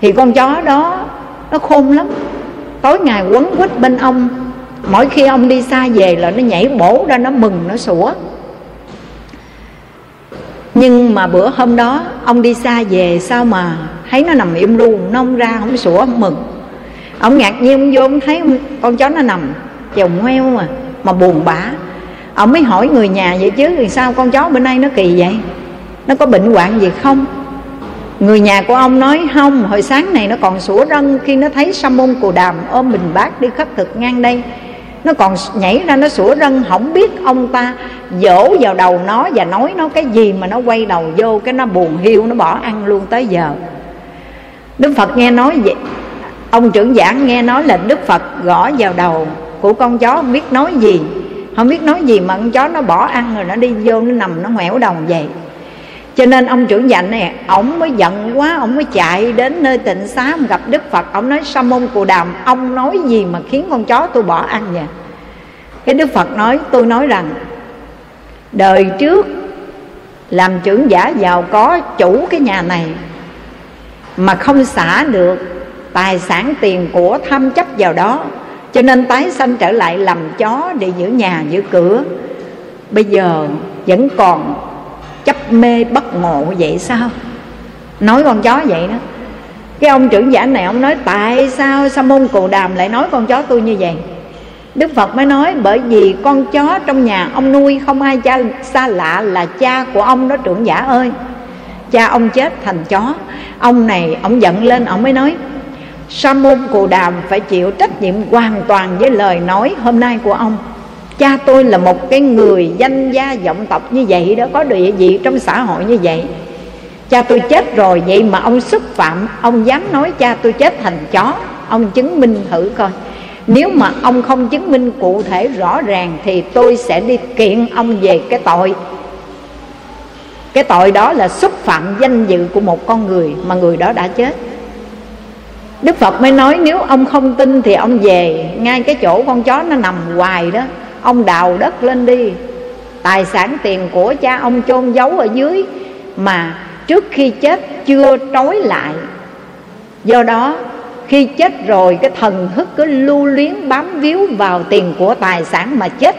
Thì con chó đó, nó khôn lắm. Tối ngày quấn quýt bên ông mỗi khi ông đi xa về là nó nhảy bổ ra, nó mừng, nó sủa. Nhưng mà bữa hôm đó, ông đi xa về, sao mà thấy nó nằm im luôn, nó không ra, không sủa không mừng. Ông ngạc nhiên, ông vô, ông thấy con chó nó nằm chồng ngoeo mà mà buồn bã. Ông mới hỏi người nhà vậy chứ, thì sao con chó bữa nay nó kỳ vậy? Nó có bệnh hoạn gì không? Người nhà của ông nói, không, hồi sáng này nó còn sủa rân khi nó thấy sa môn cù đàm ôm bình bát đi khất thực ngang đây nó còn nhảy ra, nó sủa rân không biết ông ta dỗ vào đầu nó và nói nó cái gì mà nó quay đầu vô cái nó buồn hiu, nó bỏ ăn luôn tới giờ. Đức phật nghe nói vậy, ông trưởng giảng nghe nói là đức phật gõ vào đầu của con chó, không biết nói gì. Không biết nói gì mà con chó nó bỏ ăn rồi nó đi vô, nó nằm nó ngoẻo đầu vậy cho nên ông trưởng dạy này ổng mới giận quá, ổng mới chạy đến nơi tịnh xá, gặp đức phật. Ổng nói, sa môn cù đàm, ông nói gì mà khiến con chó tôi bỏ ăn vậy? Cái đức phật nói, tôi nói rằng, đời trước làm trưởng giả giàu có chủ cái nhà này mà không xả được tài sản tiền của tham chấp vào đó, cho nên tái sanh trở lại làm chó để giữ nhà, giữ cửa. Bây giờ vẫn còn chấp mê bất ngộ vậy sao? Nói con chó vậy đó. Cái ông trưởng giả này, ông nói, tại sao sa môn cù đàm lại nói con chó tôi như vậy? Đức phật mới nói, bởi vì con chó trong nhà ông nuôi không ai cha, xa lạ là cha của ông đó trưởng giả ơi. Cha ông chết thành chó. Ông này, ông giận lên, ông mới nói, sa môn cù đàm phải chịu trách nhiệm hoàn toàn với lời nói hôm nay của ông cha tôi là một cái người danh gia vọng tộc như vậy đó, có địa vị trong xã hội như vậy. Cha tôi chết rồi, vậy mà ông xúc phạm, ông dám nói cha tôi chết thành chó, ông chứng minh thử coi. Nếu mà ông không chứng minh cụ thể rõ ràng thì tôi sẽ đi kiện ông về cái tội. Cái tội đó là xúc phạm danh dự của một con người mà người đó đã chết. Đức Phật mới nói, nếu ông không tin thì ông về, ngay cái chỗ con chó nó nằm hoài đó Ông đào đất lên đi. Tài sản tiền của cha ông chôn giấu ở dưới Mà trước khi chết chưa trói lại. Do đó, khi chết rồi cái thần thức cứ lưu luyến bám víu vào tiền của tài sản mà chết.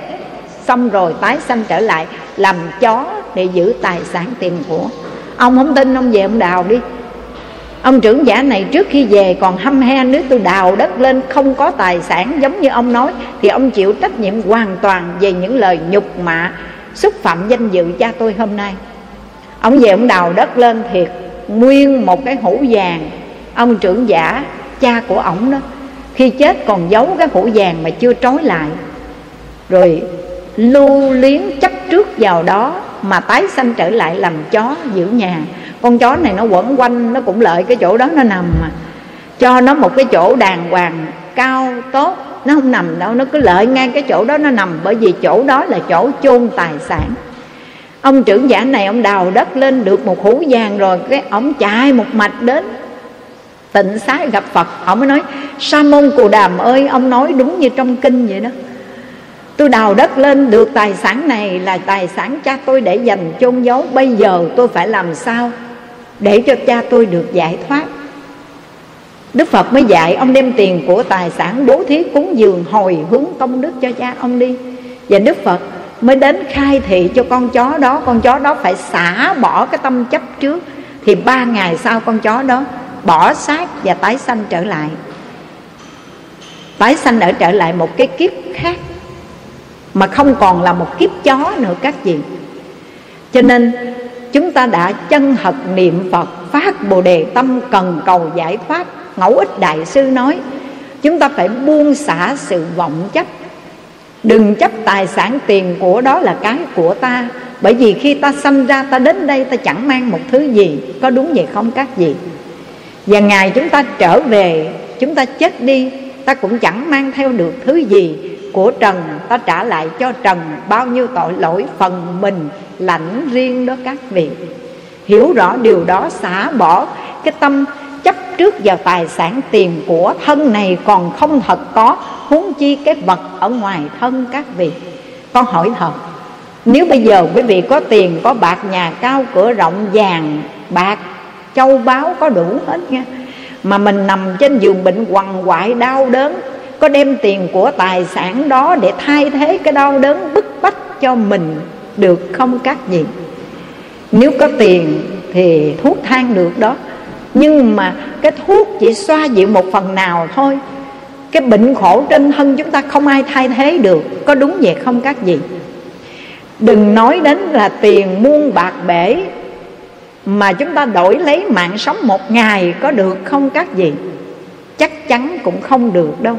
Xong rồi tái sanh trở lại, làm chó để giữ tài sản tiền của. Ông không tin ông về ông đào đi. Ông trưởng giả này trước khi về còn hăm he Nếu tôi đào đất lên không có tài sản giống như ông nói, Thì ông chịu trách nhiệm hoàn toàn về những lời nhục mạ Xúc phạm danh dự cha tôi hôm nay. Ông về ông đào đất lên thiệt Nguyên một cái hũ vàng. Ông trưởng giả, cha của ổng đó, Khi chết còn giấu cái hũ vàng mà chưa trói lại. Rồi lưu liếng chấp trước vào đó Mà tái sanh trở lại làm chó giữ nhà con chó này nó quẩn quanh, nó cũng lợi cái chỗ đó, nó nằm mà. Cho nó một cái chỗ đàng hoàng, cao, tốt, nó không nằm đâu, nó cứ lợi ngay cái chỗ đó nó nằm, bởi vì chỗ đó là chỗ chôn tài sản. Ông trưởng giả này, ông đào đất lên được một hũ vàng rồi, cái ông chạy một mạch đến. Tịnh xá gặp phật, ông mới nói, sa môn cù đàm ơi, ông nói đúng như trong kinh vậy đó. Tôi đào đất lên được tài sản này là tài sản cha tôi để dành chôn giấu. Bây giờ tôi phải làm sao để cho cha tôi được giải thoát. Đức Phật mới dạy ông đem tiền của tài sản bố thí cúng dường hồi hướng công đức cho cha ông đi. Và Đức Phật mới đến khai thị cho con chó đó. Con chó đó phải xả bỏ cái tâm chấp trước. Thì ba ngày sau con chó đó bỏ xác và tái sanh trở lại. Tái sanh ở trở lại một cái kiếp khác, Mà không còn là một kiếp chó nữa các vị. Cho nên chúng ta đã chân thật niệm Phật, phát Bồ đề tâm cần cầu giải thoát. Ngẫu ích đại sư nói, chúng ta phải buông xả sự vọng chấp. Đừng chấp tài sản tiền của đó là cái của ta. Bởi vì khi ta sanh ra, ta đến đây, ta chẳng mang một thứ gì. Có đúng vậy không các vị? Và ngày chúng ta trở về, chúng ta chết đi, ta cũng chẳng mang theo được thứ gì của trần, ta trả lại cho trần bao nhiêu tội lỗi, phần mình lãnh riêng đó các vị. Hiểu rõ điều đó, xả bỏ cái tâm chấp trước vào tài sản tiền của thân này còn không thật có, huống chi cái vật ở ngoài thân các vị. Con hỏi thật, nếu bây giờ quý vị có tiền, có bạc, nhà cao, cửa rộng, vàng, bạc, châu báu có đủ hết nha, mà mình nằm trên giường bệnh quằn quại, đau đớn có đem tiền của tài sản đó để thay thế cái đau đớn bức bách cho mình được không các gì? nếu có tiền thì thuốc thang được đó. Nhưng mà cái thuốc chỉ xoa dịu một phần nào thôi. Cái bệnh khổ trên thân chúng ta không ai thay thế được. Có đúng vậy không các vị? Đừng nói đến là tiền muôn bạc bể mà chúng ta đổi lấy mạng sống một ngày có được không các vị? Chắc chắn cũng không được đâu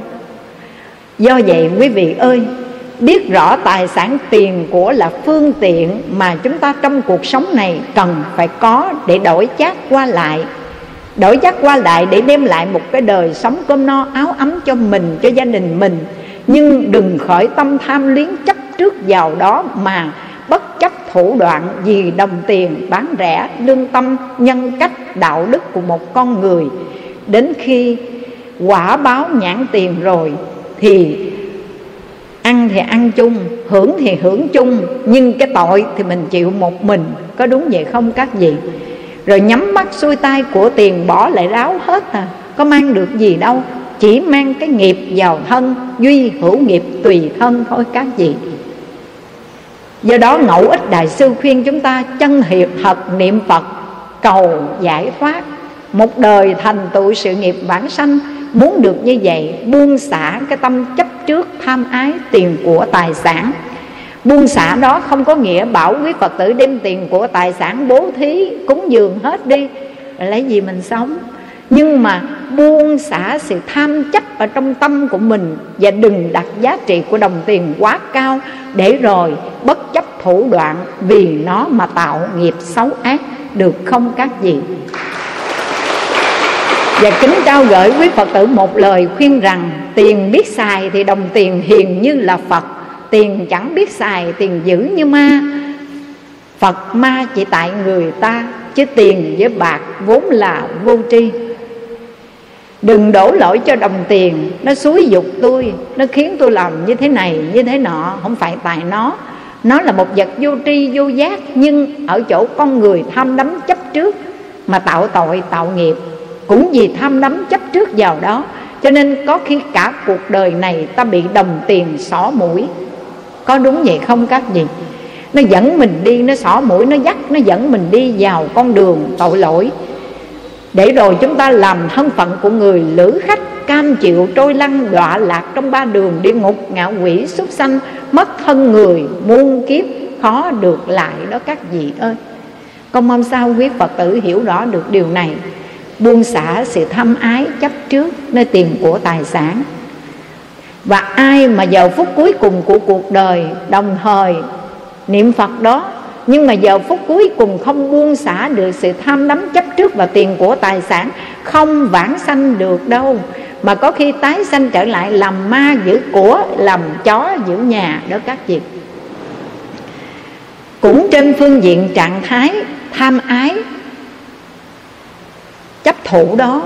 do vậy, quý vị ơi, biết rõ tài sản tiền của là phương tiện mà chúng ta trong cuộc sống này cần phải có để đổi chát qua lại. Đổi chát qua lại để đem lại một cái đời sống cơm no áo ấm cho mình, cho gia đình mình. Nhưng đừng khởi tâm tham luyến chấp trước vào đó mà bất chấp thủ đoạn vì đồng tiền bán rẻ, lương tâm, nhân cách, đạo đức của một con người. Đến khi quả báo nhãn tiền rồi thì ăn thì ăn chung, hưởng thì hưởng chung, nhưng cái tội thì mình chịu một mình, có đúng vậy không các vị? Rồi nhắm mắt xuôi tay của tiền bỏ lại ráo hết à có mang được gì đâu, chỉ mang cái nghiệp vào thân, duy hữu nghiệp tùy thân thôi các vị. Do đó ngẫu ích đại sư khuyên chúng ta chân hiệp thật niệm phật, cầu giải thoát, một đời thành tựu sự nghiệp bản sanh muốn được như vậy, buông xả cái tâm chấp trước tham ái tiền của tài sản. Buông xả đó không có nghĩa bảo quý phật tử đem tiền của tài sản bố thí cúng dường hết đi, lấy gì mình sống. Nhưng mà buông xả sự tham chấp ở trong tâm của mình và đừng đặt giá trị của đồng tiền quá cao để rồi bất chấp thủ đoạn vì nó mà tạo nghiệp xấu ác, được không các vị? Và kính trao gửi quý Phật tử một lời khuyên rằng, Tiền biết xài thì đồng tiền hiền như là Phật, Tiền chẳng biết xài tiền giữ như ma. Phật ma chỉ tại người ta, chứ tiền với bạc vốn là vô tri. Đừng đổ lỗi cho đồng tiền, nó xúi dục tôi, nó khiến tôi làm như thế này, như thế nọ, không phải tại nó. Nó là một vật vô tri, vô giác, nhưng ở chỗ con người tham đắm chấp trước mà tạo tội, tạo nghiệp cũng vì tham đắm chấp trước vào đó, cho nên có khi cả cuộc đời này ta bị đồng tiền xỏ mũi. Có đúng vậy không các gì nó dẫn mình đi, nó xỏ mũi, nó dắt, nó dẫn mình đi vào con đường tội lỗi. Để rồi chúng ta làm thân phận của người lữ khách, cam chịu trôi lăn, đọa lạc trong ba đường địa ngục ngạ quỷ, súc sanh, mất thân người, muôn kiếp, khó được lại đó các vị ơi. Con mong sao quý phật tử hiểu rõ được điều này buông xả sự thâm ái chấp trước nơi tiền của tài sản. Và ai mà giờ phút cuối cùng của cuộc đời đồng thời niệm phật đó, nhưng mà giờ phút cuối cùng không buông xả được sự tham đắm chấp trước vào tiền của tài sản, không vãng sanh được đâu. Mà có khi tái sanh trở lại làm ma giữ của, làm chó giữ nhà đó các vị cũng trên phương diện trạng thái tham ái chấp thủ đó.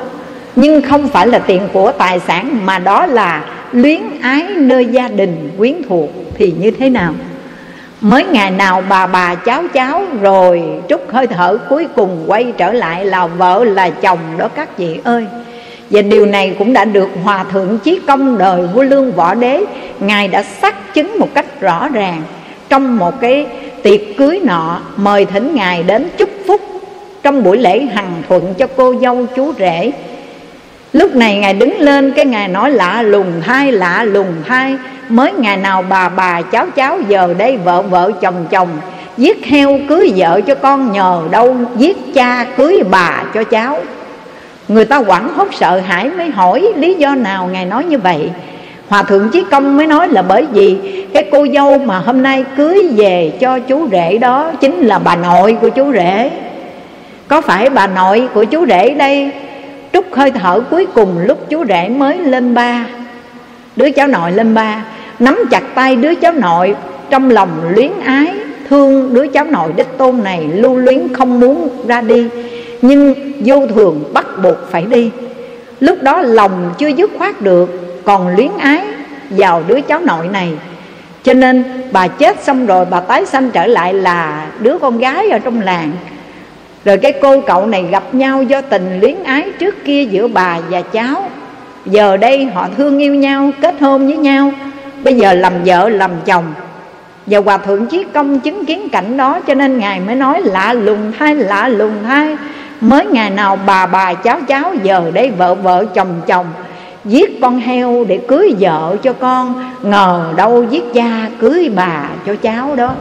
Nhưng không phải là tiền của tài sản, mà đó là luyến ái nơi gia đình quyến thuộc thì như thế nào? Mới ngày nào bà bà cháu cháu rồi trút hơi thở cuối cùng quay trở lại là vợ là chồng đó các vị ơi. Và điều này cũng đã được hòa thượng chí công đời vua lương võ đế, ngài đã xác chứng một cách rõ ràng. Trong một cái tiệc cưới nọ, mời thỉnh ngài đến chúc trong buổi lễ hằng thuận cho cô dâu chú rể. Lúc này ngài đứng lên, cái ngài nói, lạ lùng hai, lạ lùng hai, mới ngày nào bà bà, cháu cháu giờ đây vợ vợ, chồng chồng, giết heo cưới vợ cho con nhờ đâu, giết cha cưới bà cho cháu. Người ta quẳng hốt sợ hãi mới hỏi, lý do nào ngài nói như vậy? Hòa thượng chí công mới nói là bởi vì cái cô dâu mà hôm nay cưới về cho chú rể đó chính là bà nội của chú rể có phải bà nội của chú rể đây? Trút hơi thở cuối cùng lúc chú rể mới lên ba. Đứa cháu nội lên ba. Nắm chặt tay đứa cháu nội, trong lòng luyến ái, thương đứa cháu nội đích tôn này lưu luyến không muốn ra đi. Nhưng vô thường bắt buộc phải đi. Lúc đó lòng chưa dứt khoát được, còn luyến ái vào đứa cháu nội này. Cho nên bà chết xong rồi bà tái sanh trở lại là đứa con gái ở trong làng rồi cái cô cậu này gặp nhau do tình luyến ái trước kia giữa bà và cháu. Giờ đây họ thương yêu nhau, kết hôn với nhau. Bây giờ làm vợ làm chồng. Và Hòa Thượng Chí Công chứng kiến cảnh đó Cho nên Ngài mới nói lạ lùng thay, lạ lùng thay. Mới ngày nào bà bà cháu cháu Giờ đây vợ vợ chồng chồng. Giết con heo để cưới vợ cho con. Ngờ đâu giết cha cưới bà cho cháu đó.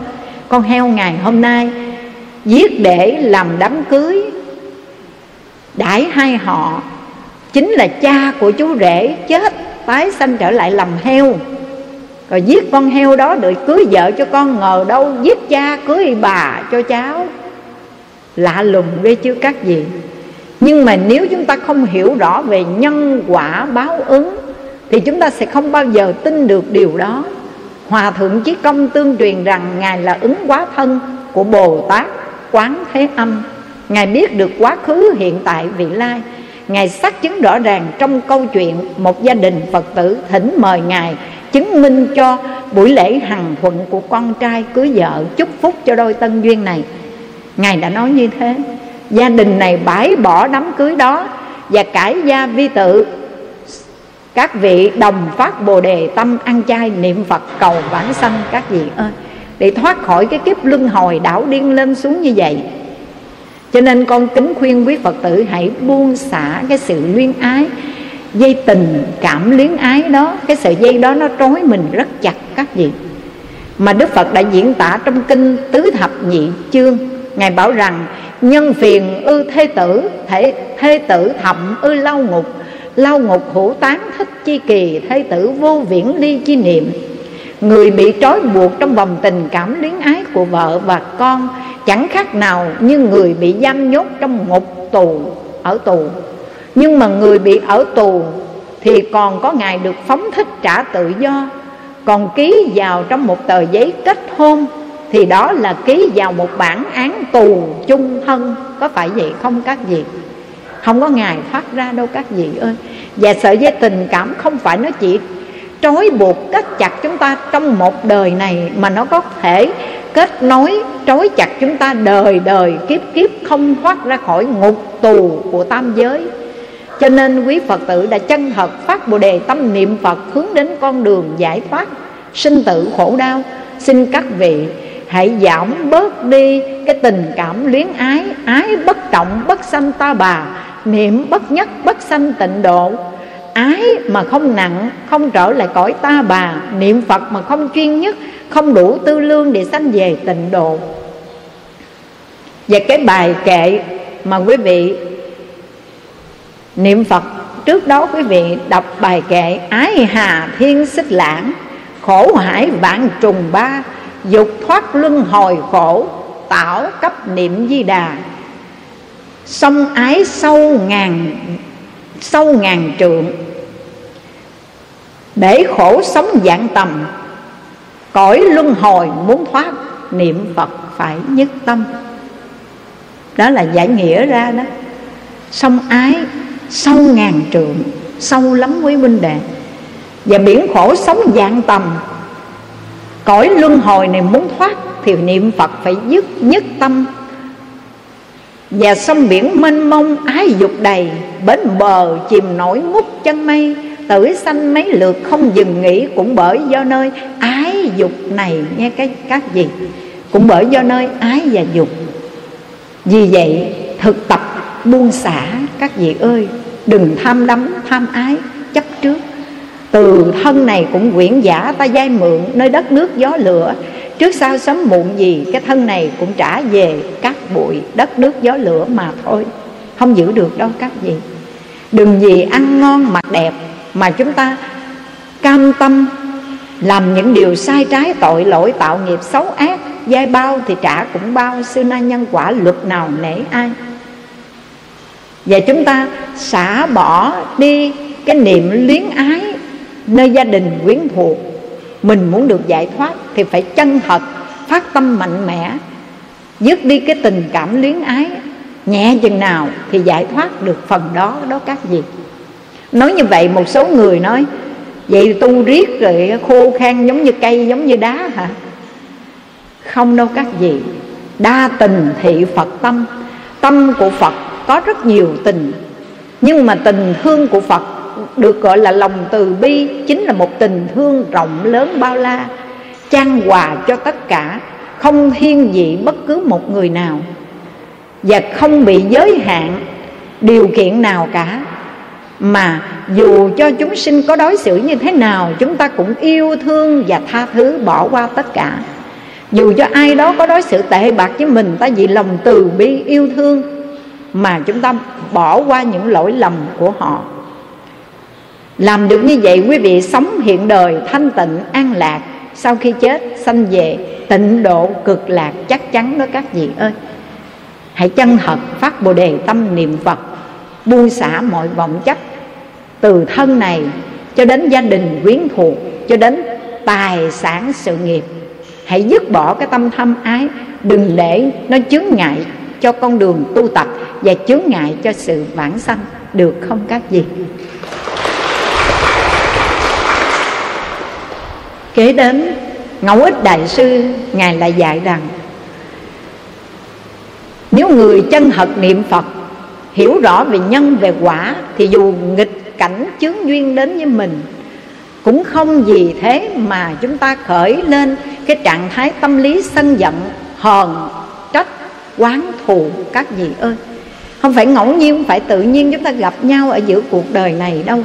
Con heo ngày hôm nay Giết để làm đám cưới. Đãi hai họ, Chính là cha của chú rể chết, Tái sanh trở lại làm heo. Rồi giết con heo đó Để cưới vợ cho con ngờ đâu, Giết cha cưới bà cho cháu. Lạ lùng ghê chứ các gì Nhưng mà nếu chúng ta không hiểu rõ Về nhân quả báo ứng, Thì chúng ta sẽ không bao giờ tin được điều đó. Hòa thượng Chí Công tương truyền rằng Ngài là ứng quá thân của Bồ Tát. Quán Thế Âm. Ngài biết được quá khứ, hiện tại, vị lai. Ngài xác chứng rõ ràng trong câu chuyện Một gia đình Phật tử thỉnh mời Ngài Chứng minh cho buổi lễ hằng thuận của con trai cưới vợ Chúc phúc cho đôi tân duyên này. Ngài đã nói như thế. Gia đình này bãi bỏ đám cưới đó Và cải gia vi tự. Các vị đồng phát bồ đề tâm ăn chay niệm Phật cầu vãng sanh các vị ơi. Để thoát khỏi cái kiếp luân hồi đảo điên lên xuống như vậy. Cho nên con kính khuyên quý phật tử hãy buông xả cái sự luyến ái, dây tình cảm luyến ái đó, cái sợi dây đó nó trói mình rất chặt các vị. Mà đức phật đã diễn tả trong kinh tứ thập nhị chương, ngài bảo rằng, nhân phiền ư thê tử, thể, thê tử thậm ư lao ngục lao ngục hữu tán thích chi kỳ, thê tử vô viễn ly chi niệm người bị trói buộc trong vòng tình cảm luyến ái của vợ và con, chẳng khác nào như người bị giam nhốt trong ngục tù, ở tù. Nhưng mà người bị ở tù thì còn có ngày được phóng thích trả tự do, còn ký vào trong một tờ giấy kết hôn thì đó là ký vào một bản án tù chung thân, có phải vậy không các vị? Không có ngày thoát ra đâu các vị ơi. Và sợi dây tình cảm không phải nó chỉ trói buộc kết chặt chúng ta trong một đời này mà nó có thể kết nối, trói chặt chúng ta đời đời, kiếp kiếp, không thoát ra khỏi ngục tù của tam giới. Cho nên quý Phật tử đã chân thật phát Bồ Đề tâm niệm Phật hướng đến con đường giải thoát, sinh tử khổ đau. Xin các vị hãy giảm bớt đi cái tình cảm luyến ái ái bất trọng, bất sanh ta bà, niệm bất nhất, bất sanh tịnh độ ái mà không nặng, không trở lại cõi ta bà. Niệm phật mà không chuyên nhất, không đủ tư lương để sanh về tịnh độ. Và cái bài kệ mà quý vị niệm phật, trước đó quý vị đọc bài kệ ái hà thiên xích lãng, khổ hải vạn trùng ba, dục thoát luân hồi khổ tạo cấp niệm di đà. Sông ái sâu ngàn sâu ngàn trượng. Để khổ sống dạng tầm, cõi luân hồi muốn thoát niệm phật phải nhất tâm. Đó là giải nghĩa ra đó. Sông ái, sâu ngàn trượng, sâu lắm quý huynh đệ. Và biển khổ sống dạng tầm, cõi luân hồi này muốn thoát thì niệm phật phải dứt nhất tâm và sông biển mênh mông ái dục đầy, bến bờ chìm nổi ngút chân mây. Tử sanh mấy lượt không dừng nghỉ cũng bởi do nơi ái dục này, nghe cái, các gì? Cũng bởi do nơi ái và dục. Vì vậy, thực tập, buông xả, các vị ơi, đừng tham đắm, tham ái, chấp trước. Từ thân này cũng quyển giả ta dai mượn, nơi đất nước gió lửa trước sau sớm muộn gì, cái thân này cũng trả về các bụi đất nước gió lửa mà thôi. Không giữ được đâu, các vị. Đừng vì ăn ngon mặc đẹp mà chúng ta cam tâm làm những điều sai trái, tội lỗi, tạo nghiệp xấu ác, Giai bao thì trả cũng bao Sư na nhân quả luật nào nể ai. Và chúng ta xả bỏ đi cái niệm luyến ái nơi gia đình quyến thuộc mình muốn được giải thoát thì phải chân thật, phát tâm mạnh mẽ, dứt đi cái tình cảm luyến ái. Nhẹ chừng nào thì giải thoát được phần đó đó các vị nói như vậy, một số người nói, vậy tu riết rồi khô khan giống như cây, giống như đá hả? Không đâu các vị. Đa tình thị phật tâm. Tâm của phật có rất nhiều tình, nhưng mà tình thương của phật được gọi là lòng từ bi chính là một tình thương rộng lớn bao la trang hòa cho tất cả, không thiên vị bất cứ một người nào. Và không bị giới hạn điều kiện nào cả. Mà dù cho chúng sinh có đối xử như thế nào, chúng ta cũng yêu thương và tha thứ bỏ qua tất cả. Dù cho ai đó có đối xử tệ bạc với mình, ta vì lòng từ bi yêu thương mà chúng ta bỏ qua những lỗi lầm của họ làm được như vậy, quý vị sống hiện đời, thanh tịnh, an lạc. Sau khi chết, sanh về, tịnh độ, cực lạc, chắc chắn đó các vị ơi. Hãy chân thật phát bồ đề tâm niệm phật, buông xả mọi vọng chấp. Từ thân này cho đến gia đình quyến thuộc, cho đến tài sản sự nghiệp, hãy dứt bỏ cái tâm thâm ái. Đừng để nó chướng ngại cho con đường tu tập và chướng ngại cho sự vãng sanh. Được không các vị? Kế đến, ngẫu ích đại sư, ngài lại dạy rằng, nếu người chân thật niệm phật, hiểu rõ về nhân, về quả, thì dù nghịch cảnh chướng duyên đến với mình, cũng không vì thế mà chúng ta khởi lên cái trạng thái tâm lý sân giận, hờn, trách quán thù các vị ơi. Không phải ngẫu nhiên, không phải tự nhiên chúng ta gặp nhau ở giữa cuộc đời này đâu.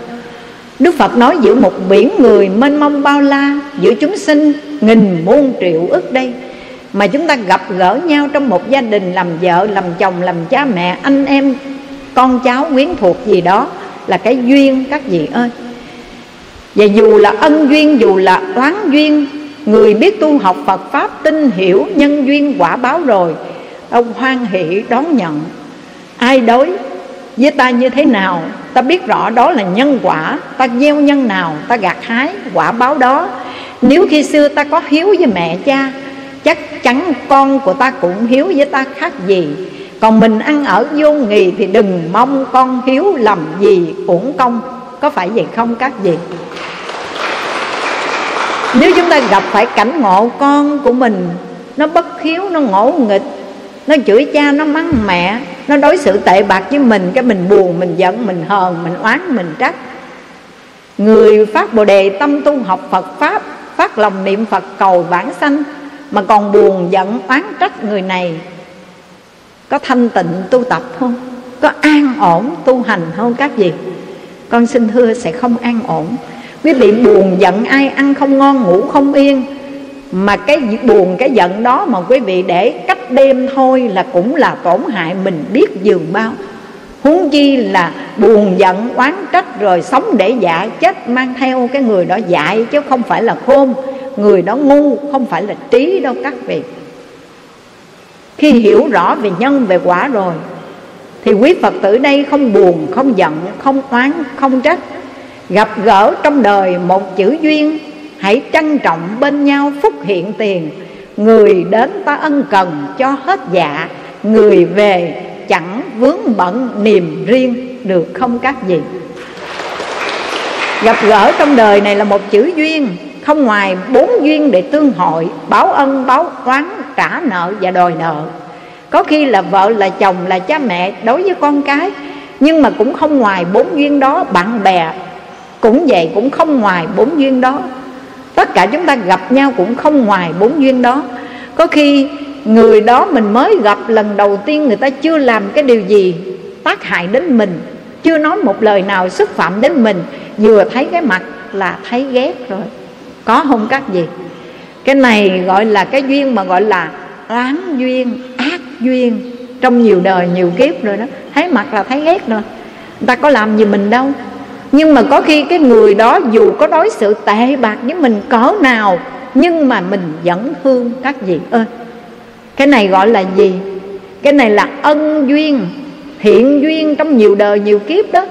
Đức Phật nói giữa một biển người mênh mông bao la Giữa chúng sinh nghìn muôn triệu ức đây. Mà chúng ta gặp gỡ nhau trong một gia đình Làm vợ, làm chồng, làm cha mẹ, anh em Con cháu, quyến thuộc gì đó Là cái duyên các vị ơi. Và dù là ân duyên, dù là oán duyên Người biết tu học Phật Pháp tin hiểu nhân duyên quả báo rồi Ông hoan hỷ đón nhận. Ai đối với ta như thế nào, ta biết rõ đó là nhân quả. Ta gieo nhân nào, ta gặt hái quả báo đó. Nếu khi xưa ta có hiếu với mẹ cha, chắc chắn con của ta cũng hiếu với ta khác gì. Còn mình ăn ở vô nghì thì đừng mong con hiếu làm gì uổng công. Có phải vậy không các vị? Nếu chúng ta gặp phải cảnh ngộ con của mình, nó bất hiếu, nó ngỗ nghịch, nó chửi cha, nó mắng mẹ nó đối xử tệ bạc với mình, cái mình buồn, mình giận, mình hờn, mình oán, mình trách. Người phát bồ đề tâm tu học phật pháp, phát lòng niệm phật cầu vãng sanh, mà còn buồn, giận, oán trách người này, có thanh tịnh tu tập không? Có an ổn tu hành không các vị? Con xin thưa sẽ không an ổn. Quý vị buồn, giận, ai ăn không ngon, ngủ không yên mà cái buồn, cái giận đó mà quý vị để cách đêm thôi là cũng là tổn hại mình biết dường bao. Huống chi là buồn, giận, oán trách rồi sống để dạ chết mang theo cái người đó dại chứ không phải là khôn. Người đó ngu, không phải là trí đâu các vị. Khi hiểu rõ về nhân, về quả rồi, thì quý phật tử đây không buồn, không giận, không oán, không trách. Gặp gỡ trong đời một chữ duyên hãy trân trọng bên nhau phúc hiện tiền. Người đến ta ân cần cho hết dạ. Người về chẳng vướng bận niềm riêng, được không các gì. Gặp gỡ trong đời này là một chữ duyên, không ngoài bốn duyên để tương hội, báo ân, báo oán, trả nợ và đòi nợ. Có khi là vợ, là chồng, là cha mẹ đối với con cái, nhưng mà cũng không ngoài bốn duyên đó, bạn bè cũng vậy, cũng không ngoài bốn duyên đó tất cả chúng ta gặp nhau cũng không ngoài bốn duyên đó. Có khi người đó mình mới gặp lần đầu tiên người ta chưa làm cái điều gì tác hại đến mình, chưa nói một lời nào xúc phạm đến mình, vừa thấy cái mặt là thấy ghét rồi. Có không các gì cái này gọi là cái duyên mà gọi là oán duyên, ác duyên. Trong nhiều đời, nhiều kiếp rồi đó, thấy mặt là thấy ghét rồi. Người ta có làm gì mình đâu nhưng mà có khi cái người đó dù có đối xử tệ bạc với mình cỡ nào, nhưng mà mình vẫn thương các vị ơi. Cái này gọi là gì? Cái này là ân duyên, thiện duyên trong nhiều đời, nhiều kiếp đó.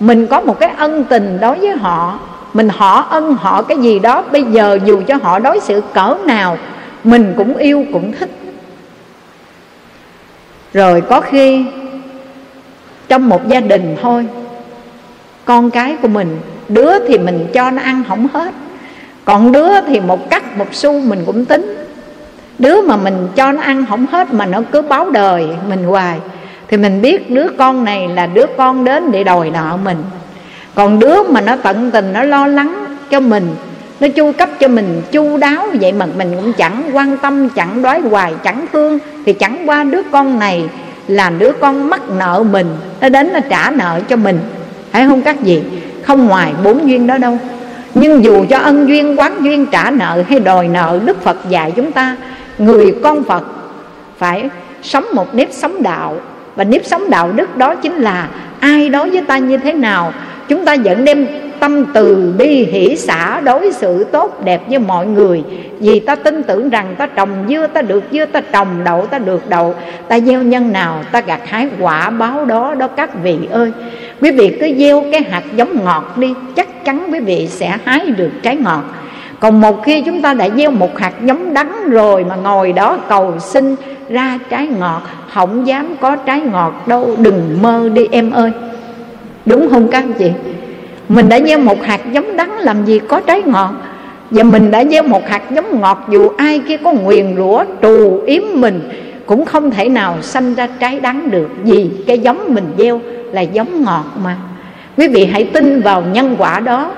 Mình có một cái ân tình đối với họ, mình họ ân, họ cái gì đó, bây giờ dù cho họ đối xử cỡ nào, mình cũng yêu, cũng thích. Rồi có khi, trong một gia đình thôi con cái của mình, đứa thì mình cho nó ăn không hết. Còn đứa thì một cắt một xu mình cũng tính. Đứa mà mình cho nó ăn không hết mà nó cứ báo đời mình hoài, thì mình biết đứa con này là đứa con đến để đòi nợ mình. Còn đứa mà nó tận tình, nó lo lắng cho mình, nó chu cấp cho mình, chu đáo vậy mà mình cũng chẳng quan tâm, chẳng đói hoài, chẳng thương, thì chẳng qua đứa con này là đứa con mắc nợ mình, nó đến nó trả nợ cho mình hãy không các gì không ngoài bốn duyên đó đâu. Nhưng dù cho ân duyên, quán duyên, trả nợ hay đòi nợ, đức phật dạy chúng ta, người con phật phải sống một nếp sống đạo. Và nếp sống đạo đức đó chính là ai đối với ta như thế nào? Chúng ta vẫn đem tâm từ bi hỷ xã đối xử tốt đẹp với mọi người. Vì ta tin tưởng rằng ta trồng dưa, ta được dưa, ta trồng đậu, ta được đậu. Ta gieo nhân nào, ta gặt hái quả báo đó đó các vị ơi. Quý vị cứ gieo cái hạt giống ngọt đi, chắc chắn quý vị sẽ hái được trái ngọt. Còn một khi chúng ta đã gieo một hạt giống đắng rồi mà ngồi đó cầu xin ra trái ngọt, không dám có trái ngọt đâu, đừng mơ đi em ơi. Đúng không các anh chị? Mình đã gieo một hạt giống đắng, làm gì có trái ngọt. Và mình đã gieo một hạt giống ngọt, dù ai kia có nguyền rủa, trù yếm mình, cũng không thể nào sanh ra trái đắng được. Vì cái giống mình gieo là giống ngọt mà. Quý vị hãy tin vào nhân quả đó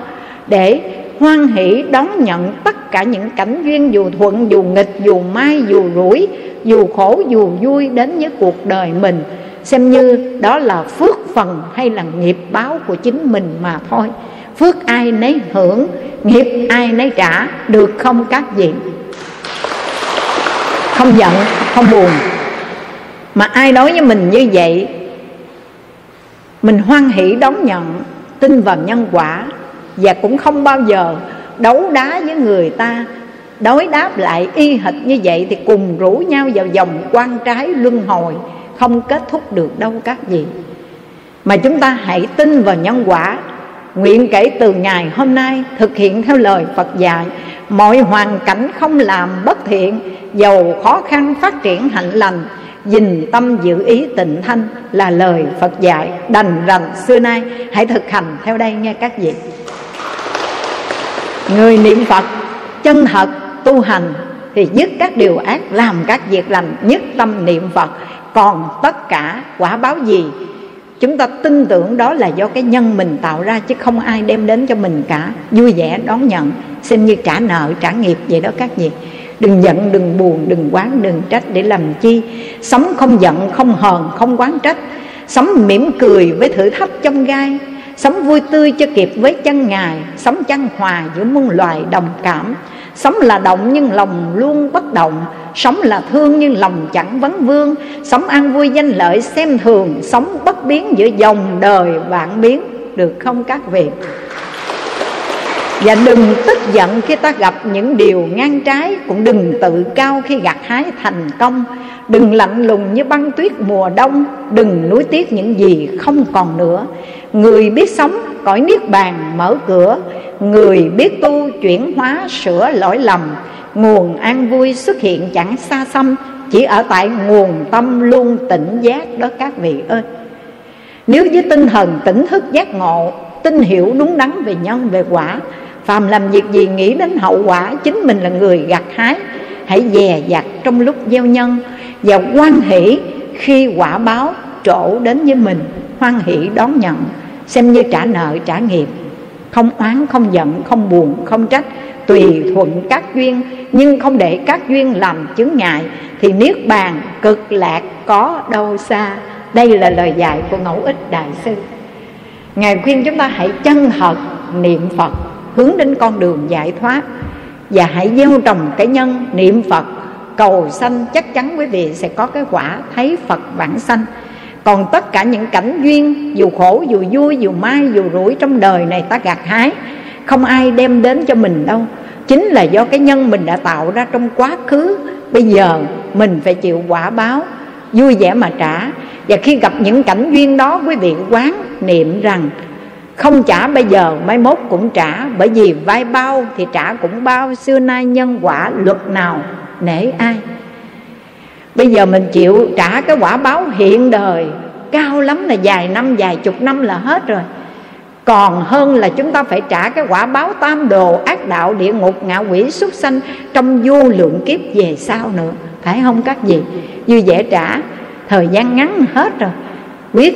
để hoan hỷ đón nhận tất cả những cảnh duyên dù thuận, dù nghịch, dù mai, dù rủi, dù khổ, dù vui đến với cuộc đời mình xem như đó là phước phần hay là nghiệp báo của chính mình mà thôi. Phước ai nấy hưởng, nghiệp ai nấy trả, được không các vị? Không giận, không buồn. Mà ai nói với mình như vậy, mình hoan hỷ đón nhận, tin vào nhân quả và cũng không bao giờ đấu đá với người ta. Đối đáp lại y hệt như vậy thì cùng rủ nhau vào vòng quan trái luân hồi không kết thúc được đâu các vị. Mà chúng ta hãy tin vào nhân quả, nguyện kể từ ngày hôm nay thực hiện theo lời phật dạy. Mọi hoàn cảnh không làm bất thiện dầu khó khăn phát triển hạnh lành dình tâm giữ ý tịnh thanh là lời phật dạy. Đành rằng xưa nay hãy thực hành theo đây nghe các vị. Người niệm phật chân thật tu hành thì dứt các điều ác, làm các việc lành, nhất tâm niệm phật còn tất cả quả báo gì? Chúng ta tin tưởng đó là do cái nhân mình tạo ra chứ không ai đem đến cho mình cả. Vui vẻ đón nhận, xem như trả nợ, trả nghiệp vậy đó các vị. Đừng giận, đừng buồn, đừng quán, đừng trách để làm chi. Sống không giận, không hờn, không quán trách. Sống mỉm cười với thử thách trong gai. Sống vui tươi cho kịp với chân ngài. Sống chân hòa giữa muôn loài đồng cảm sống là động nhưng lòng luôn bất động. Sống là thương nhưng lòng chẳng vấn vương. Sống an vui danh lợi xem thường. Sống bất biến giữa dòng đời vạn biến. Được không các vị? Và đừng tức giận khi ta gặp những điều ngang trái, Cũng đừng tự cao khi gặt hái thành công. Đừng lạnh lùng như băng tuyết mùa đông, Đừng nuối tiếc những gì không còn nữa. Người biết sống, cõi niết bàn mở cửa. Người biết tu chuyển hóa sửa lỗi lầm. Nguồn an vui xuất hiện chẳng xa xăm, Chỉ ở tại nguồn tâm luôn tỉnh giác đó các vị ơi. Nếu với tinh thần tỉnh thức giác ngộ Tin hiểu đúng đắn về nhân, về quả phàm làm việc gì nghĩ đến hậu quả, chính mình là người gặt hái. Hãy dè dặt trong lúc gieo nhân và quan hỷ khi quả báo trổ đến với mình. Hoan hỷ đón nhận, xem như trả nợ, trả nghiệp. Không oán, không giận, không buồn, không trách, tùy thuận các duyên. Nhưng không để các duyên làm chứng ngại, thì niết bàn cực lạc có đâu xa. Đây là lời dạy của ngẫu ích đại sư. Ngài khuyên chúng ta hãy chân thật niệm phật hướng đến con đường giải thoát. Và hãy gieo trồng cái nhân niệm phật. Cầu sanh chắc chắn quý vị sẽ có cái quả thấy phật vãng sanh. Còn tất cả những cảnh duyên, dù khổ, dù vui, dù mai dù rủi trong đời này ta gặt hái, không ai đem đến cho mình đâu. Chính là do cái nhân mình đã tạo ra trong quá khứ, bây giờ mình phải chịu quả báo, vui vẻ mà trả. Và khi gặp những cảnh duyên đó, quý vị quán niệm rằng không trả bây giờ, mai mốt cũng trả. Bởi vì vai bao thì trả cũng bao. Xưa nay nhân quả luật nào nể ai? Bây giờ mình chịu trả cái quả báo hiện đời. Cao lắm là dài năm, dài chục năm là hết rồi. Còn hơn là chúng ta phải trả cái quả báo tam đồ, ác đạo, địa ngục, ngạ quỷ xuất sanh trong vô lượng kiếp về sau nữa. Phải không các vị? Vui vẻ trả, thời gian ngắn hết rồi. Quyết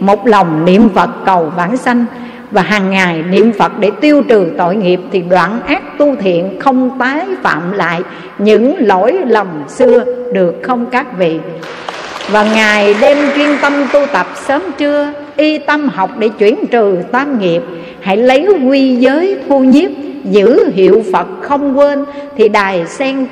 một lòng niệm phật cầu vãng sanh và hàng ngày niệm phật để tiêu trừ tội nghiệp thì đoạn ác tu thiện không tái phạm lại những lỗi lầm xưa được không các vị. Và ngày đêm chuyên tâm tu tập sớm trưa, y tâm học để chuyển trừ tam nghiệp, hãy lấy quy giới thu nhiếp, giữ hiệu phật không quên, thì đài sen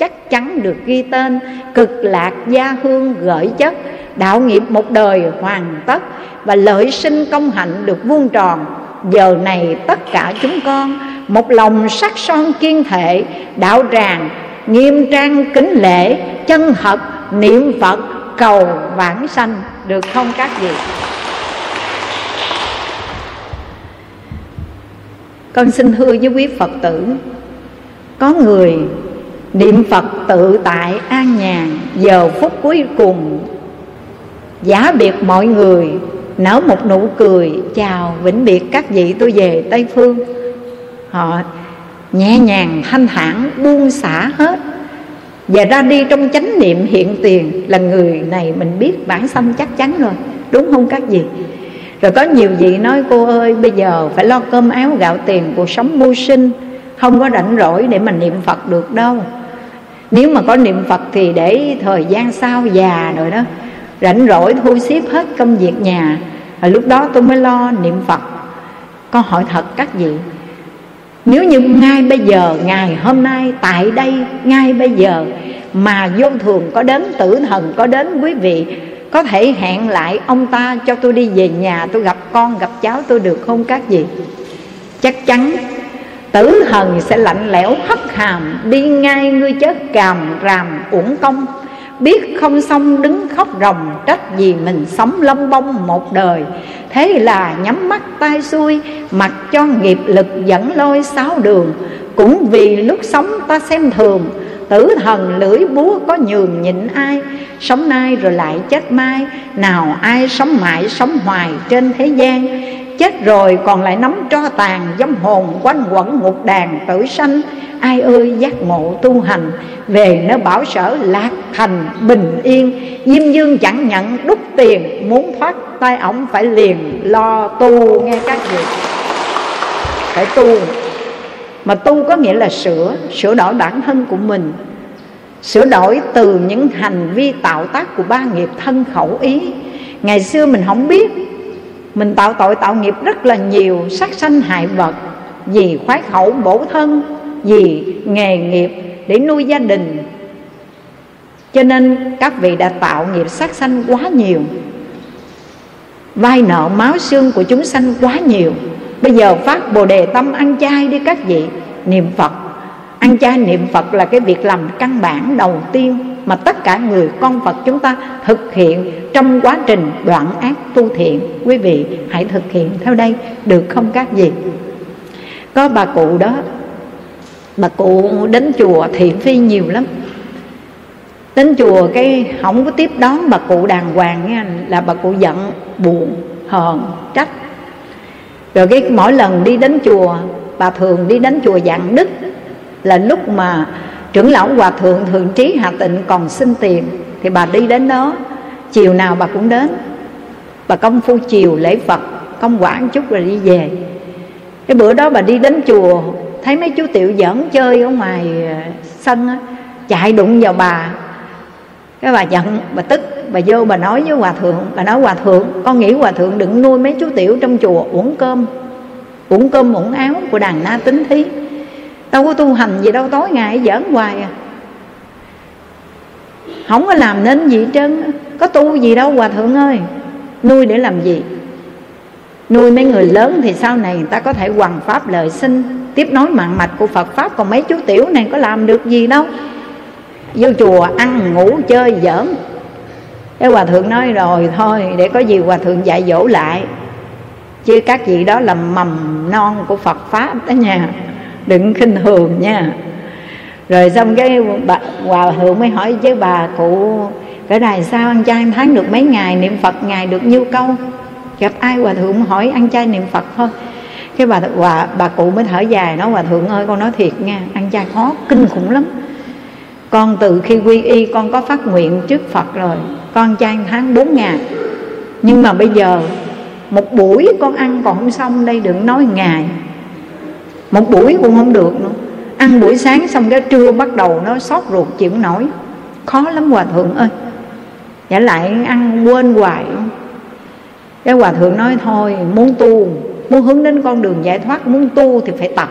chắc chắn được ghi tên, cực lạc gia hương gửi chất, đạo nghiệp một đời hoàn tất và lợi sinh công hạnh được vuông tròn. Giờ này tất cả chúng con một lòng sắc son kiên thể, đạo tràng, nghiêm trang kính lễ, chân thật, niệm phật, cầu vãng sanh, được không các vị? Con xin thưa với quý phật tử, có người niệm phật tự tại an nhàn, giờ phút cuối cùng. Giả biệt mọi người, nở một nụ cười, chào vĩnh biệt các vị tôi về tây phương. Họ nhẹ nhàng thanh thản buông xả hết và ra đi trong chánh niệm hiện tiền. Là người này mình biết bản xâm chắc chắn rồi, đúng không các vị? Rồi có nhiều vị nói, cô ơi, bây giờ phải lo cơm áo gạo tiền cuộc sống mưu sinh, không có rảnh rỗi để mà niệm phật được đâu nếu mà có niệm phật thì để thời gian sau già rồi đó, rảnh rỗi thu xếp hết công việc nhà. Và lúc đó tôi mới lo niệm phật. Con hỏi thật, các vị, nếu như ngay bây giờ, ngày hôm nay, tại đây, ngay bây giờ mà vô thường có đến, tử thần có đến, quý vị có thể hẹn lại ông ta cho tôi đi về nhà, tôi gặp con, gặp cháu tôi được không các vị? Chắc chắn tử thần sẽ lạnh lẽo hất hàm, đi ngay ngươi chết càm ràm uổng công. Biết không xong đứng khóc ròng, trách vì mình sống lông bông một đời. Thế là nhắm mắt tay xuôi, mặc cho nghiệp lực dẫn lôi sáu đường. Cũng vì lúc sống ta xem thường, tử thần lưỡi búa có nhường nhịn ai. Sống nay rồi lại chết mai, nào ai sống mãi sống hoài trên thế gian? Chết rồi, còn lại nắm tro tàn, dâm hồn, quanh quẩn ngục đàn, tử sanh. Ai ơi, giác ngộ tu hành, về nơi bảo sở lạc thành, bình yên. Diêm dương chẳng nhận, đúc tiền, muốn thoát tay ổng phải liền lo tu, nghe các vị. Phải tu. Mà tu có nghĩa là sửa sửa đổi bản thân của mình. Sửa đổi từ những hành vi tạo tác của ba nghiệp thân khẩu ý. Ngày xưa mình không biết mình tạo tội tạo nghiệp rất là nhiều, sát sanh hại vật, vì khoái khẩu bổ thân, vì nghề nghiệp để nuôi gia đình. Cho nên các vị đã tạo nghiệp sát sanh quá nhiều. Vai nợ máu xương của chúng sanh quá nhiều. Bây giờ phát bồ đề tâm ăn chay đi các vị. Niệm phật. Ăn chay niệm phật là cái việc làm căn bản đầu tiên mà tất cả người, con phật chúng ta thực hiện trong quá trình đoạn ác tu thiện. Quý vị hãy thực hiện theo đây, được không các vị? Có bà cụ đó. Bà cụ đến chùa thị phi nhiều lắm. Đến chùa cái không có tiếp đón bà cụ đàng hoàng nha là bà cụ giận, buồn, hờn, trách. Rồi cái mỗi lần đi đến chùa, bà thường đi đến chùa dạng đức, là lúc mà trưởng lão hòa thượng thượng trí hạ tịnh còn xin tiền thì bà đi đến đó. Chiều nào bà cũng đến. Bà công phu chiều lễ phật công quả chút rồi đi về. Cái bữa đó bà đi đến chùa thấy mấy chú tiểu giỡn chơi ở ngoài ờ, sân á, chạy đụng vào bà. Cái bà giận bà tức bà vô bà nói với hòa thượng bà nói hòa thượng con nghĩ hòa thượng đừng nuôi mấy chú tiểu trong chùa uống cơm uống cơm uống áo của đàn na tính thí đâu có tu hành gì đâu, tối ngày giỡn hoài à. Không có làm nên gì trơn có tu gì đâu, hòa thượng ơi. Nuôi để làm gì? Nuôi mấy người lớn thì sau này người ta có thể hoàn pháp lợi sinh tiếp nối mạng mạch của phật pháp, còn mấy chú tiểu này có làm được gì đâu. Vô chùa ăn, ngủ, chơi, giỡn. Cái hòa thượng nói rồi thôi, để có gì hòa thượng dạy dỗ lại. Chứ các vị đó là mầm non của phật pháp đó nha đừng khinh thường nha. Rồi xong cái bà, hòa thượng mới hỏi với bà cụ cái này sao ăn chay tháng được mấy ngày niệm phật ngày được nhiêu câu? Gặp ai hòa thượng hỏi ăn chay niệm phật thôi. Cái bà hòa bà cụ mới thở dài nói hòa thượng ơi con nói thiệt nha ăn chay khó kinh khủng lắm. Con từ khi quy y con có phát nguyện trước phật rồi con chay tháng 4 ngày nhưng mà bây giờ một buổi con ăn còn không xong đây đừng nói ngày một buổi cũng không được nữa. Ăn buổi sáng xong cái trưa bắt đầu nó sót ruột, chịu nổi. Khó lắm hòa thượng ơi. Giả lại ăn quên hoài. Cái hòa thượng nói thôi, muốn tu, muốn hướng đến con đường giải thoát, muốn tu thì phải tập.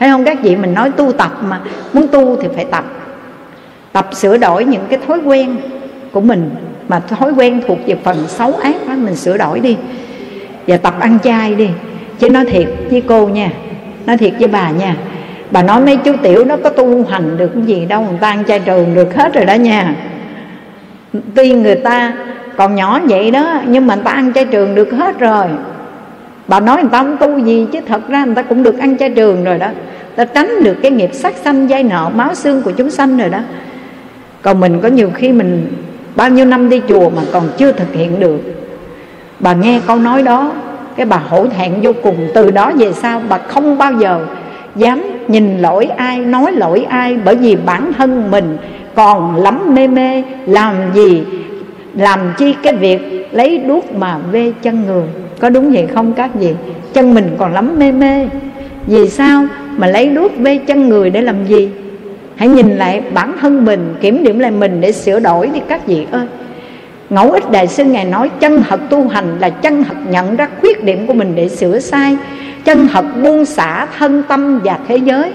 Thấy không? Các vị mình nói tu tập mà, muốn tu thì phải tập. Tập sửa đổi những cái thói quen của mình, mà thói quen thuộc về phần xấu ác đó mình sửa đổi đi. Và tập ăn chay đi. Chứ nói thiệt với cô nha nói thiệt với bà nha. Bà nói mấy chú tiểu nó có tu hành được cái gì đâu, người ta ăn chay trường được hết rồi đó nha. Tuy người ta còn nhỏ vậy đó, nhưng mà người ta ăn chay trường được hết rồi. Bà nói người ta không tu gì, chứ thật ra người ta cũng được ăn chay trường rồi đó. Ta tránh được cái nghiệp sát sanh dây nợ máu xương của chúng sanh rồi đó. Còn mình có nhiều khi mình, bao nhiêu năm đi chùa mà còn chưa thực hiện được. Bà nghe câu nói đó cái bà hổ thẹn vô cùng, từ đó về sau bà không bao giờ dám nhìn lỗi ai, nói lỗi ai, bởi vì bản thân mình còn lắm mê mê, làm gì, làm chi cái việc lấy đuốc mà vê chân người. Có đúng vậy không các vị? Chân mình còn lắm mê mê. Vì sao mà lấy đuốc vê chân người để làm gì? Hãy nhìn lại bản thân mình, kiểm điểm lại mình để sửa đổi đi các vị ơi ngẫu ích đại sư ngài nói, chân thật tu hành là chân thật nhận ra khuyết điểm của mình để sửa sai. Chân thật buông xả thân tâm và thế giới.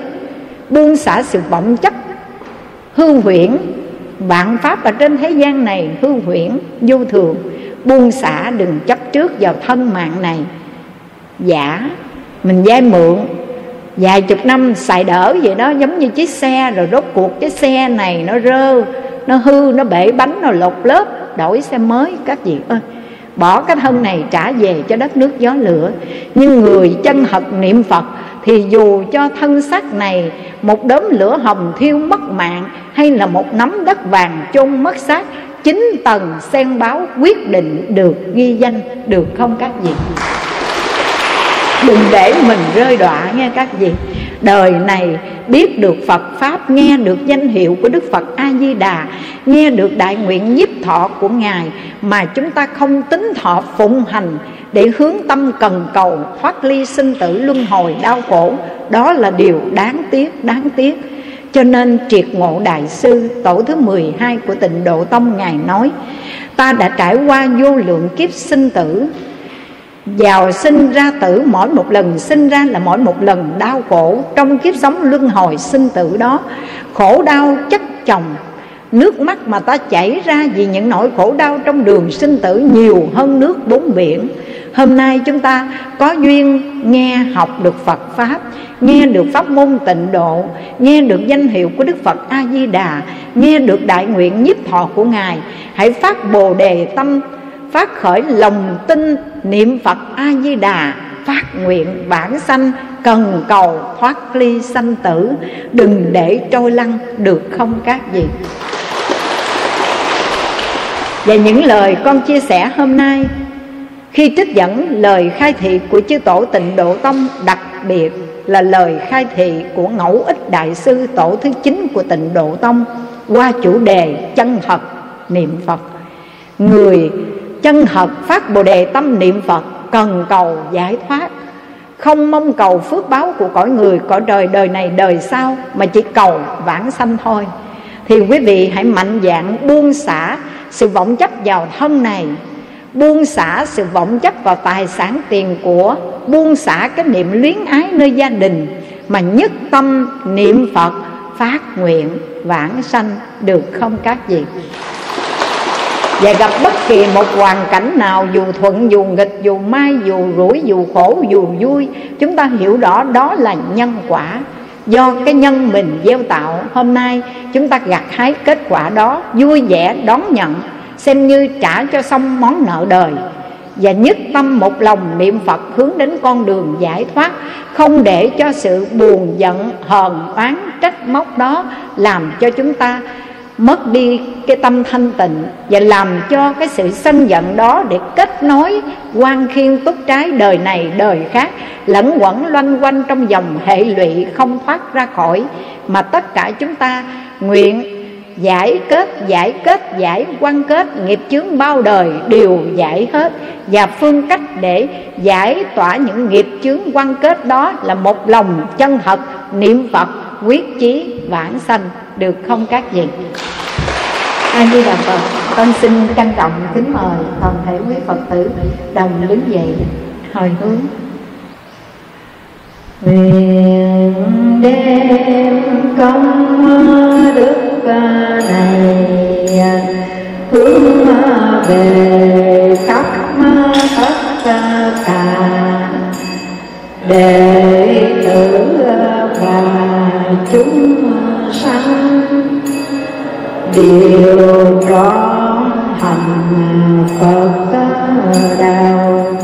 Buông xả sự vọng chấp, hư huyễn. Vạn pháp ở trên thế gian này, hư huyễn, vô thường. Buông xả đừng chấp trước vào thân mạng này. Giả, mình vay mượn. Vài chục năm xài đỡ vậy đó, giống như chiếc xe, rồi rốt cuộc cái xe này nó rơ, nó hư, nó bể bánh, nó lột lớp đổi xe mới, các vị ơi. Bỏ cái thân này trả về cho đất nước gió lửa. Nhưng người chân thật niệm phật thì dù cho thân xác này một đốm lửa hồng thiêu mất mạng hay là một nắm đất vàng chôn mất xác, chín tầng sen báo quyết định được ghi danh, được không các vị? Đừng để mình rơi đọa nghe các vị đời này biết được Phật Pháp Nghe được danh hiệu của Đức Phật A-di-đà Nghe được đại nguyện nhiếp thọ của Ngài Mà chúng ta không tính thọ phụng hành Để hướng tâm cần cầu Thoát ly sinh tử luân hồi đau khổ. Đó là điều đáng tiếc, đáng tiếc. Cho nên triệt ngộ đại sư Tổ thứ 12 của tịnh độ tông Ngài nói Ta đã trải qua vô lượng kiếp sinh tử Giàu sinh ra tử, mỗi một lần sinh ra là mỗi một lần đau khổ. Trong kiếp sống luân hồi sinh tử đó, Khổ đau chất chồng. Nước mắt mà ta chảy ra vì những nỗi khổ đau trong đường sinh tử nhiều hơn nước bốn biển. Hôm nay chúng ta có duyên nghe học được Phật Pháp, Nghe được pháp môn tịnh độ, Nghe được danh hiệu của Đức Phật A-di-đà Nghe được đại nguyện nhiếp thọ của Ngài. Hãy phát bồ đề tâm Phát khởi lòng tin niệm Phật A-di-đà, Phát nguyện bản sanh, cần cầu thoát ly sanh tử. Đừng để trôi lăn, được không các vị? Và những lời con chia sẻ hôm nay, Khi trích dẫn lời khai thị của chư tổ tịnh độ tông, Đặc biệt là lời khai thị của ngẫu ích đại sư tổ thứ 9 của tịnh độ tông, Qua chủ đề chân thật niệm Phật, Người chân thật phát bồ đề tâm niệm Phật, Cần cầu giải thoát. Không mong cầu phước báo của cõi người Cõi đời đời này đời sau, Mà chỉ cầu vãng sanh thôi. Thì quý vị hãy mạnh dạn buông xả Sự vọng chấp vào thân này. Buông xả sự vọng chấp vào tài sản tiền của, Buông xả cái niệm luyến ái nơi gia đình, Mà nhất tâm niệm Phật, phát nguyện vãng sanh được không các vị? Và gặp bất kỳ một hoàn cảnh nào, dù thuận, dù nghịch, dù may, dù rủi, dù khổ, dù vui, chúng ta hiểu rõ đó là nhân quả. Do cái nhân mình gieo tạo, hôm nay chúng ta gặt hái kết quả đó, vui vẻ, đón nhận, xem như trả cho xong món nợ đời. Và nhất tâm một lòng niệm Phật hướng đến con đường giải thoát, không để cho sự buồn giận, hờn, oán, trách móc đó làm cho chúng ta mất đi cái tâm thanh tịnh và làm cho cái sự sân giận đó để kết nối quan khiên túc trái đời này, đời khác, lẫn quẩn loanh quanh trong dòng hệ lụy không thoát ra khỏi, mà tất cả chúng ta nguyện giải kết giải kết, giải quan kết, nghiệp chướng bao đời đều giải hết. Và phương cách để giải tỏa những nghiệp chướng quan kết đó là một lòng chân thật, niệm phật quyết chí vãng sanh được không các vị a di đà phật, con xin trân trọng kính mời toàn thể quý phật tử đồng đứng dậy, hồi hướng. Nguyện đem công đức này, hướng về khắp tất cả đệ tử và chúng sanh đều có hành phật đạo.